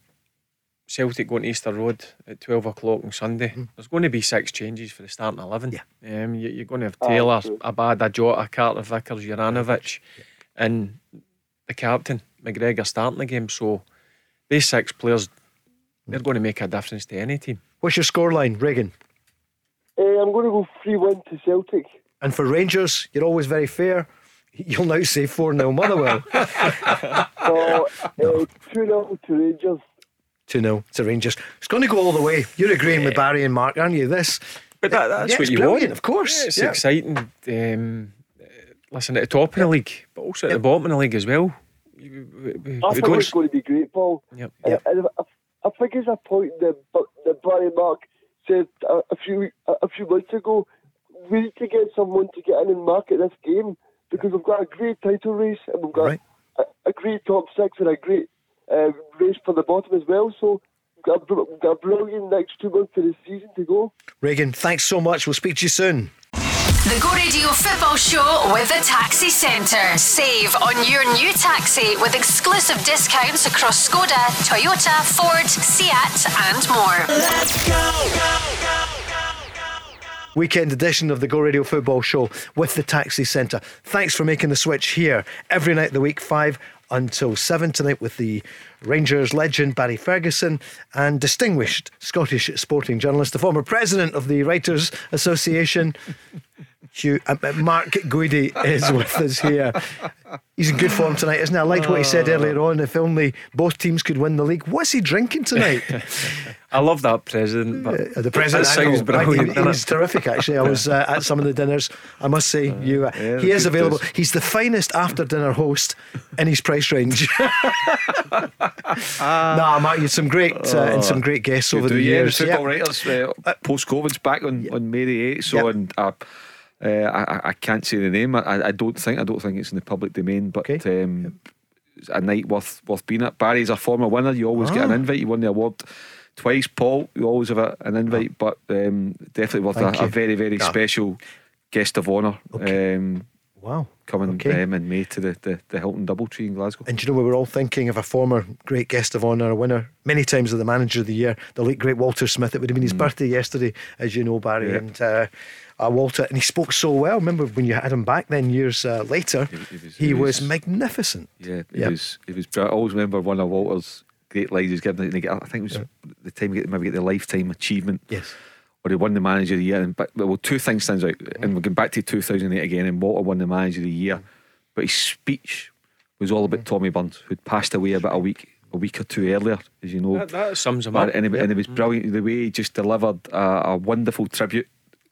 Celtic going to Easter Road at twelve o'clock on Sunday, there's going to be six changes for the starting eleven. Yeah. um, you, you're going to have Taylor, true. Abada, Jota, Carter-Vickers, Juranovic, and the captain McGregor starting the game. So these six players, they're going to make a difference to any team. what's your scoreline, Reagan? Uh, I'm going to go 3 1 to Celtic. And for Rangers, you're always very fair. You'll now say 4 0 Motherwell. [laughs] So, uh, [laughs] 2 0 to Rangers. 2 0 to Rangers. It's going to go all the way. You're agreeing with Barry and Mark, aren't you? This. But that, that's Yeah, what it's you brilliant, want, of course. Yeah, it's Yeah. exciting. Um, uh, listen, at the top of the league, but also at the bottom of the league as well. You- we- we- I think it's going to be great, Paul. Yep. Uh, and I, I think it's a point that, that Barry Mark said a, a few a, a few months ago. We need to get someone to get in and market this game because we've got a great title race and we've got Right. a, a great top six and a great uh, race for the bottom as well. So we've got, a, br- got a brilliant next two months of the season to go. Reagan, thanks so much. We'll speak to you soon. The Go Radio Football Show with the Taxi Centre. Save on your new taxi with exclusive discounts across Skoda, Toyota, Ford, Seat, and more. Let's go. Weekend edition of the Go Radio Football Show with the Taxi Centre. Thanks for making the switch here every night of the week, 5 until 7 tonight with the Rangers legend Barry Ferguson and distinguished Scottish sporting journalist, the former president of the Writers Association. Uh, uh, Mark Guidi is [laughs] with us here. He's in good form tonight, isn't he? I liked what he said earlier on. If only both teams could win the league. What's he drinking tonight? [laughs] I love that president. But Uh, the president that sounds brilliant. he, he's terrific actually I was uh, at some of the dinners I must say you uh, yeah, he is available he's the finest after dinner host in his price range [laughs] nah Mark you had some great uh, and some great guests over do, the yeah, years the football Yeah. writers uh, post COVID's back on, on May the 8th. So, Yep. and uh, I, I- I can't say the name. I, I don't think I don't think it's in the public domain, but Okay. um, it's a night worth worth being at. Barry's a former winner. You always get an Ah. invite. You won the award twice. Paul, you always have a, an invite, but um, definitely worth a, a very very Yeah. special guest of honour. Um, Wow. coming Okay. um, in May to the, the, the Hilton Doubletree in Glasgow. And do you know, we were all thinking of a former great guest of honour, a winner many times of the manager of the year, the late great Walter Smith. It would have been his birthday yesterday, as you know, Barry. Mm. Yeah. And uh, uh, Walter, and he spoke so well. Remember when you had him back then, years uh, later? He- he was- he he was was- magnificent. Yeah, he Yep. was. He was. I always remember one of Walter's great lines. He's given. I think it was the time he get maybe get the lifetime achievement. Yes. Or he won the manager of the year. And but well, two things stands out. And we're going back to 2008 again. And Walter won the manager of the year, but his speech was all about Tommy Burns, who'd passed away about a week, a week or two earlier, as you know. That, that sums him But- up. and, it, and it was brilliant the way he just delivered a, a wonderful tribute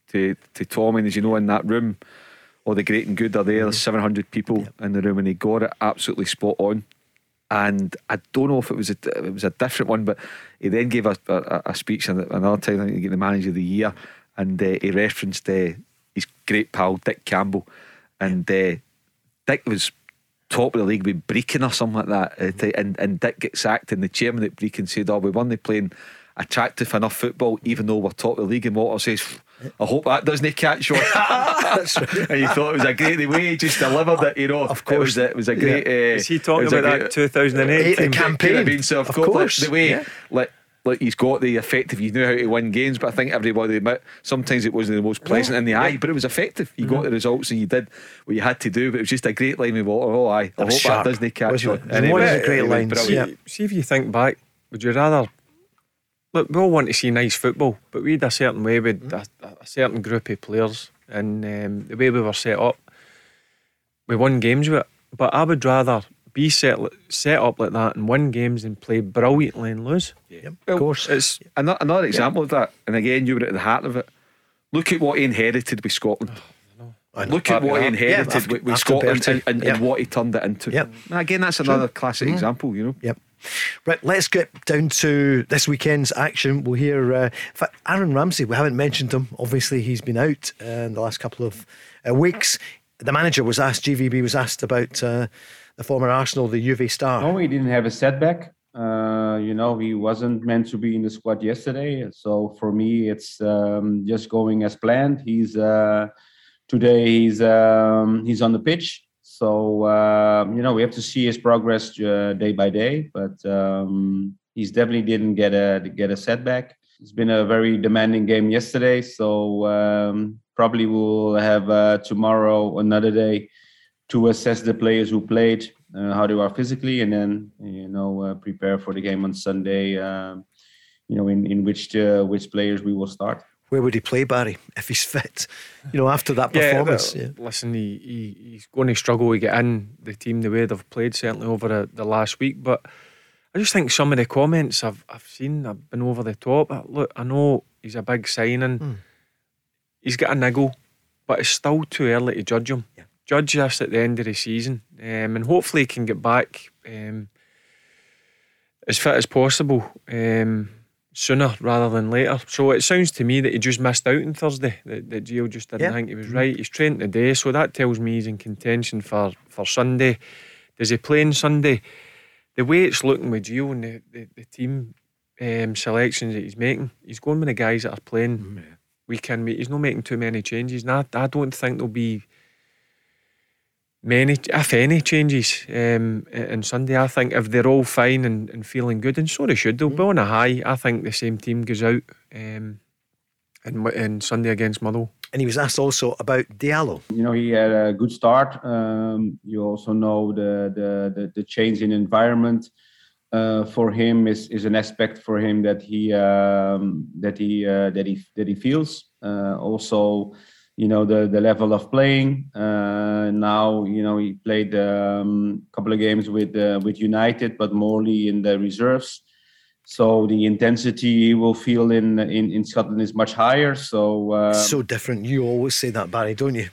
to, to Tommy. And as you know, in that room, all the great and good are there. There's 700 people in the room, and he got it absolutely spot on. And I don't know if it was a, it was a different one, but he then gave a, a, a speech another time I think he got the manager of the year, and uh, he referenced uh, his great pal Dick Campbell, and uh, Dick was top of the league with Brechin or something like that, uh, to- and and Dick gets sacked, and the chairman at Brechin said, "Oh, we weren't playing attractive enough football, even though we're top of the league." And Walter says, "I hope that doesn't catch on." [laughs] and you thought it was a great the way he just delivered it. You know, of course. it was a, it was a great. Yeah. Uh, Is he talking it was a about great- that 2008 The team? campaign. could have been, so of, Of course, course, the way yeah. like like he's got the effective. You knew how to win games, but I think everybody admit sometimes it wasn't the most pleasant in the eye, but it was effective. You Mm-hmm. got the results and you did what you had to do. But it was just a great line with Walter. Oh, aye, I hope sharp, that doesn't catch wasn't on. it? It was one of the great it was lines, brilliant. yeah. See if you think back, would you rather? Look, we all want to see nice football, but we had a certain way with a, a certain group of players, and um, the way we were set up, we won games with it. But I would rather be set set up like that and win games and play brilliantly and lose. Yep, Well, of course. It's another, another example of that. And again, you were at the heart of it. Look at what he inherited with Scotland. I know. Look at what he Yeah, inherited after- with, with Scotland and, and, Yeah. and what he turned it into. Yep. Now, again, that's another classic example, you know. Yep. Right, let's get down to this weekend's action. We'll hear uh, Aaron Ramsey. We haven't mentioned him. Obviously, he's been out uh, in the last couple of uh, weeks. The manager was asked, GVB was asked about uh, the former Arsenal, the Juve star. No, he didn't have a setback. Uh, you know, he wasn't meant to be in the squad yesterday. So for me, it's um, just going as planned. He's uh, today he's um, he's on the pitch. So um, you know, we have to see his progress uh, day by day. But um, he's definitely didn't get a get a setback. It's been a very demanding game yesterday. So um, probably we'll have uh, tomorrow another day to assess the players who played, uh, how they are physically, and then you know uh, prepare for the game on Sunday. Um, you know, in in which uh, which players we will start. Where would he play, Barry, if he's fit? You know, after that [laughs] performance. Yeah, Yeah, Listen, he, he he's going to struggle to get in the team the way they've played certainly over the, the last week. But I just think some of the comments I've I've seen have been over the top. Look, I know he's a big signing. Hmm. He's got a niggle, but it's still too early to judge him. Judge this at the end of the season, um, and hopefully he can get back um, as fit as possible. Um, sooner rather than later. So it sounds to me that he just missed out on Thursday. That, that Gio just didn't Yeah. think he was right. He's trained today, so that tells me he's in contention for, for Sunday. Does he play on Sunday? The way it's looking with Gio and the, the, the team um, selections that he's making, he's going with the guys that are playing weekend. He's not making too many changes. And I, I don't think there'll be many, if any, changes um, on Sunday. I think if they're all fine and, and feeling good, and so they should, they'll be on a high. I think the same team goes out um, and, and Sunday against Motherwell. And he was asked also about Diallo. You know, he had a good start. Um, you also know the the the, the change in environment uh, for him is, is an aspect for him that he um, that he uh, that he that he feels. Uh, also, you know the the level of playing. Uh, now, you know, he played um, a couple of games with uh, with United, but morely in the reserves. So the intensity he will feel in in, in Scotland is much higher. So uh, so different. You always say that, Barry, don't you?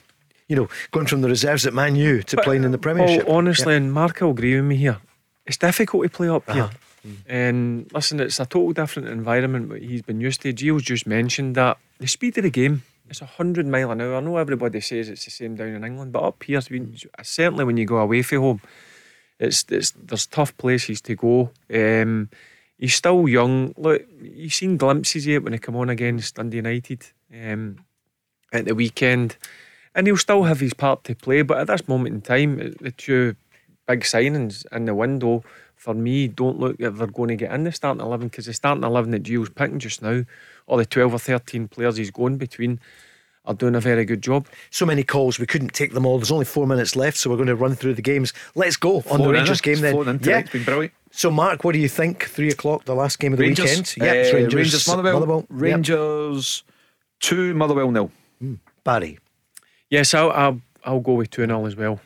You know, going from the reserves at Man U to playing in the Premiership. Oh, honestly, and Mark will agree with me here. It's difficult to play up here. Uh-huh. And listen, it's a total different environment what he's been used to. Gio's just mentioned that the speed of the game, it's a 100 mile an hour. I know everybody says it's the same down in England, but up here, when- certainly when you go away from home, it's, it's there's tough places to go. Um, he's still young. Look, you've seen glimpses of it when he come on against Dundee United um, at the weekend. and he'll still have his part to play. But at this moment in time, the two big signings in the window for me don't look like they're going to get in the starting eleven because the starting eleven that Gio's picking just now, or the twelve or thirteen players he's going between, are doing a very good job. So many calls, we couldn't take them all. There's only four minutes left, so we're going to run through the games. Let's go on the Rangers game then. Yeah, it's been brilliant. So, Mark, what do you think? Three o'clock, the last game of the Rangers, weekend. Yeah, it's uh, Rangers, Rangers, Motherwell. Motherwell. Rangers two, Motherwell nil. Yep. Barry. Yes, I'll I'll, I'll go with two 0 as well.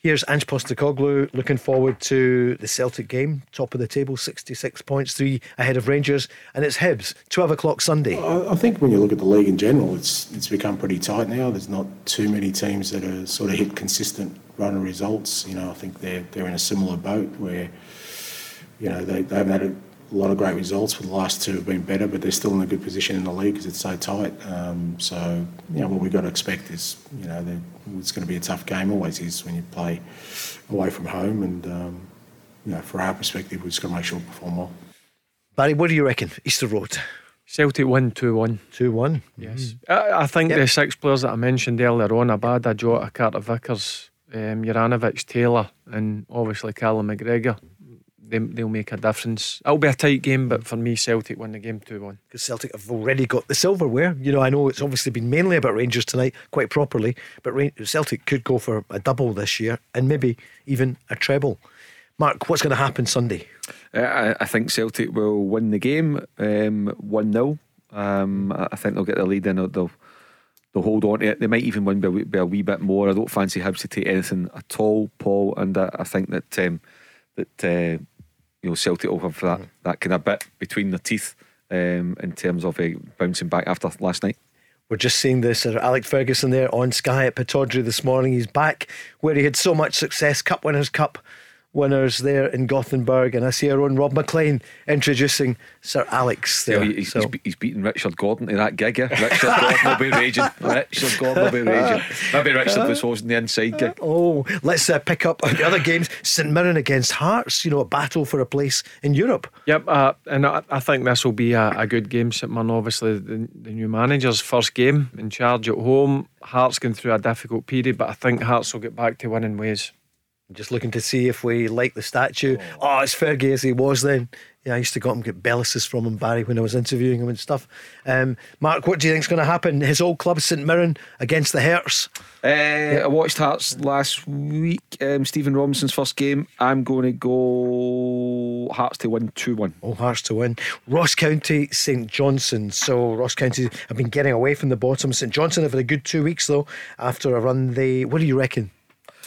Here's Ange Postecoglou looking forward to the Celtic game, top of the table, 66 points, three ahead of Rangers, and it's Hibs, 12 o'clock Sunday. I I think when you look at the league in general, it's it's become pretty tight now. There's not too many teams that are sort of hit consistent run of results. You know, I think they're they're in a similar boat where, you know, they, they haven't had a lot of great results, For the last two have been better, but they're still in a good position in the league because it's so tight. Um, so, you know, what we've got to expect is, you know, that it's going to be a tough game, always is when you play away from home. And, um, you know, for our perspective, we've just got to make sure we perform well. Barry, what do you reckon? Easter Road. Celtic win 2 1. 2 1. Yes. I, I think the six players that I mentioned earlier on Abada, Jota, Carter Vickers, um, Juranovic, Taylor, and obviously Callum McGregor. They, they'll make a difference. It'll be a tight game, but for me, Celtic win the game 2 1. Because Celtic have already got the silverware. You know, I know it's obviously been mainly about Rangers tonight, quite properly, but Celtic could go for a double this year and maybe even a treble. Mark, what's going to happen Sunday? Uh, I, I think Celtic will win the game um, 1 0. Um, I I think they'll get the lead in. They'll, they'll, they'll hold on to it. They might even win by, a wee- by a wee bit more. I don't fancy Hibs to take anything at all, Paul. And I, I think that um, that uh, you know Celtic will have that, that kind of bit between their teeth um, in terms of uh, bouncing back after last night. We're just seeing this Alex Ferguson there on Sky at Pittodrie this morning. He's back where he had so much success, Cup Winners' Cup winners there in Gothenburg. And I see our own Rob McLean introducing Sir Alex there. Yeah, he's, So- he's, he's beaten Richard Gordon to that gig. Yeah. Richard Gordon will be raging. [laughs] Richard Gordon will be raging. Maybe Richard was hosting the inside gig. Oh, let's uh, pick up on the other games. St Mirren against Hearts, you know, a battle for a place in Europe. Yep, uh, and I, I think this will be a, a good game. St Mirren, obviously, the, the new manager's first game in charge at home. Hearts going through a difficult period, but I think Hearts will get back to winning ways. Just looking to see if we like the statue. Oh, it's Fergie as he was then. Yeah, I used to go up and get Bellises from him, Barry, when I was interviewing him and stuff. Um, Mark, what do you think's going to happen? His old club, St Mirren, against the Hearts. Uh, I watched Hearts last week. Um, Stephen Robinson's first game. I'm going to go Hearts to win 2 1. Oh, Hearts to win. Ross County, St Johnstone. So Ross County have been getting away from the bottom. St Johnstone have had a good two weeks though after a run. They. What do you reckon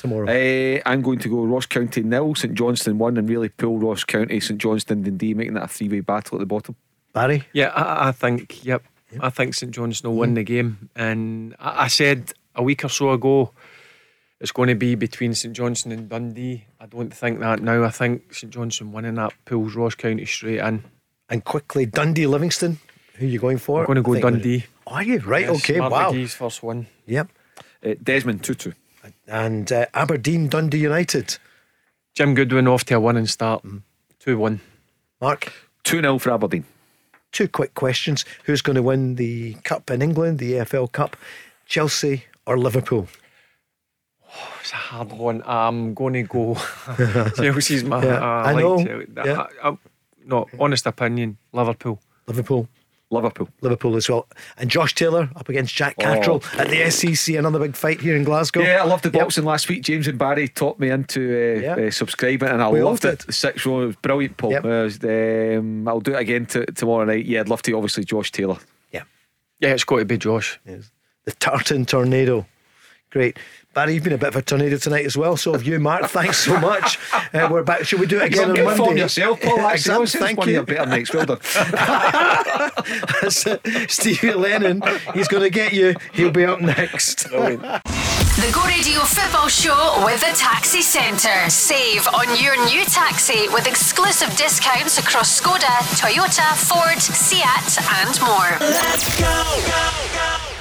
tomorrow? Uh, I'm going to go Ross County nil, St Johnstone one, and really pull Ross County, St Johnstone, Dundee, making that a three way battle at the bottom. Barry? Yeah, I, I think, yep, I think St Johnstone will win the game. And I, I said a week or so ago it's going to be between St Johnstone and Dundee. I don't think that now. I think St Johnstone winning that pulls Ross County straight in. And quickly, Dundee Livingston. Who are you going for? I'm going to go I think we're- Dundee. Are you right? Yes, okay. Mark wow. McGhee's first one. Yep. Uh, Desmond 2 2. And uh, Aberdeen, Dundee United. Jim Goodwin off to a winning start. 2 1. Mark? 2 0 for Aberdeen. Two quick questions. Who's going to win the Cup in England, the EFL Cup? Chelsea or Liverpool? Oh, It's a hard one. I'm going to go. [laughs] Chelsea's my. Yeah, uh, I like know. Chelsea. Yeah. I- I- no, honest opinion, Liverpool. Liverpool. Liverpool. Liverpool as well. And Josh Taylor up against Jack Catterall at the SEC, another big fight here in Glasgow. Oh. Yeah, I loved the Yep. boxing last week. James and Barry taught me into uh, Yeah. uh, subscribing, and I We all loved it. did. The six row it was brilliant, Paul. Yep. Uh, was, um, I'll do it again t- tomorrow night. Yeah, I'd love to. Obviously, Josh Taylor. Yeah. Yeah, it's got to be Josh. The Tartan Tornado. Great. Barry, you've been a bit of a tornado tonight as well. So have you, Mark. Thanks so much. Uh, we're back. Should we do it again on Get Monday? form yourself, Paul. Actually, Exactly. Thank one of you. your better next. Well done. [laughs] That's it. Stevie Lennon, he's going to get you. He'll be up next. The Go Radio Football Show with the Taxi Centre. Save on your new taxi with exclusive discounts across Skoda, Toyota, Ford, Seat, and more. Let's go!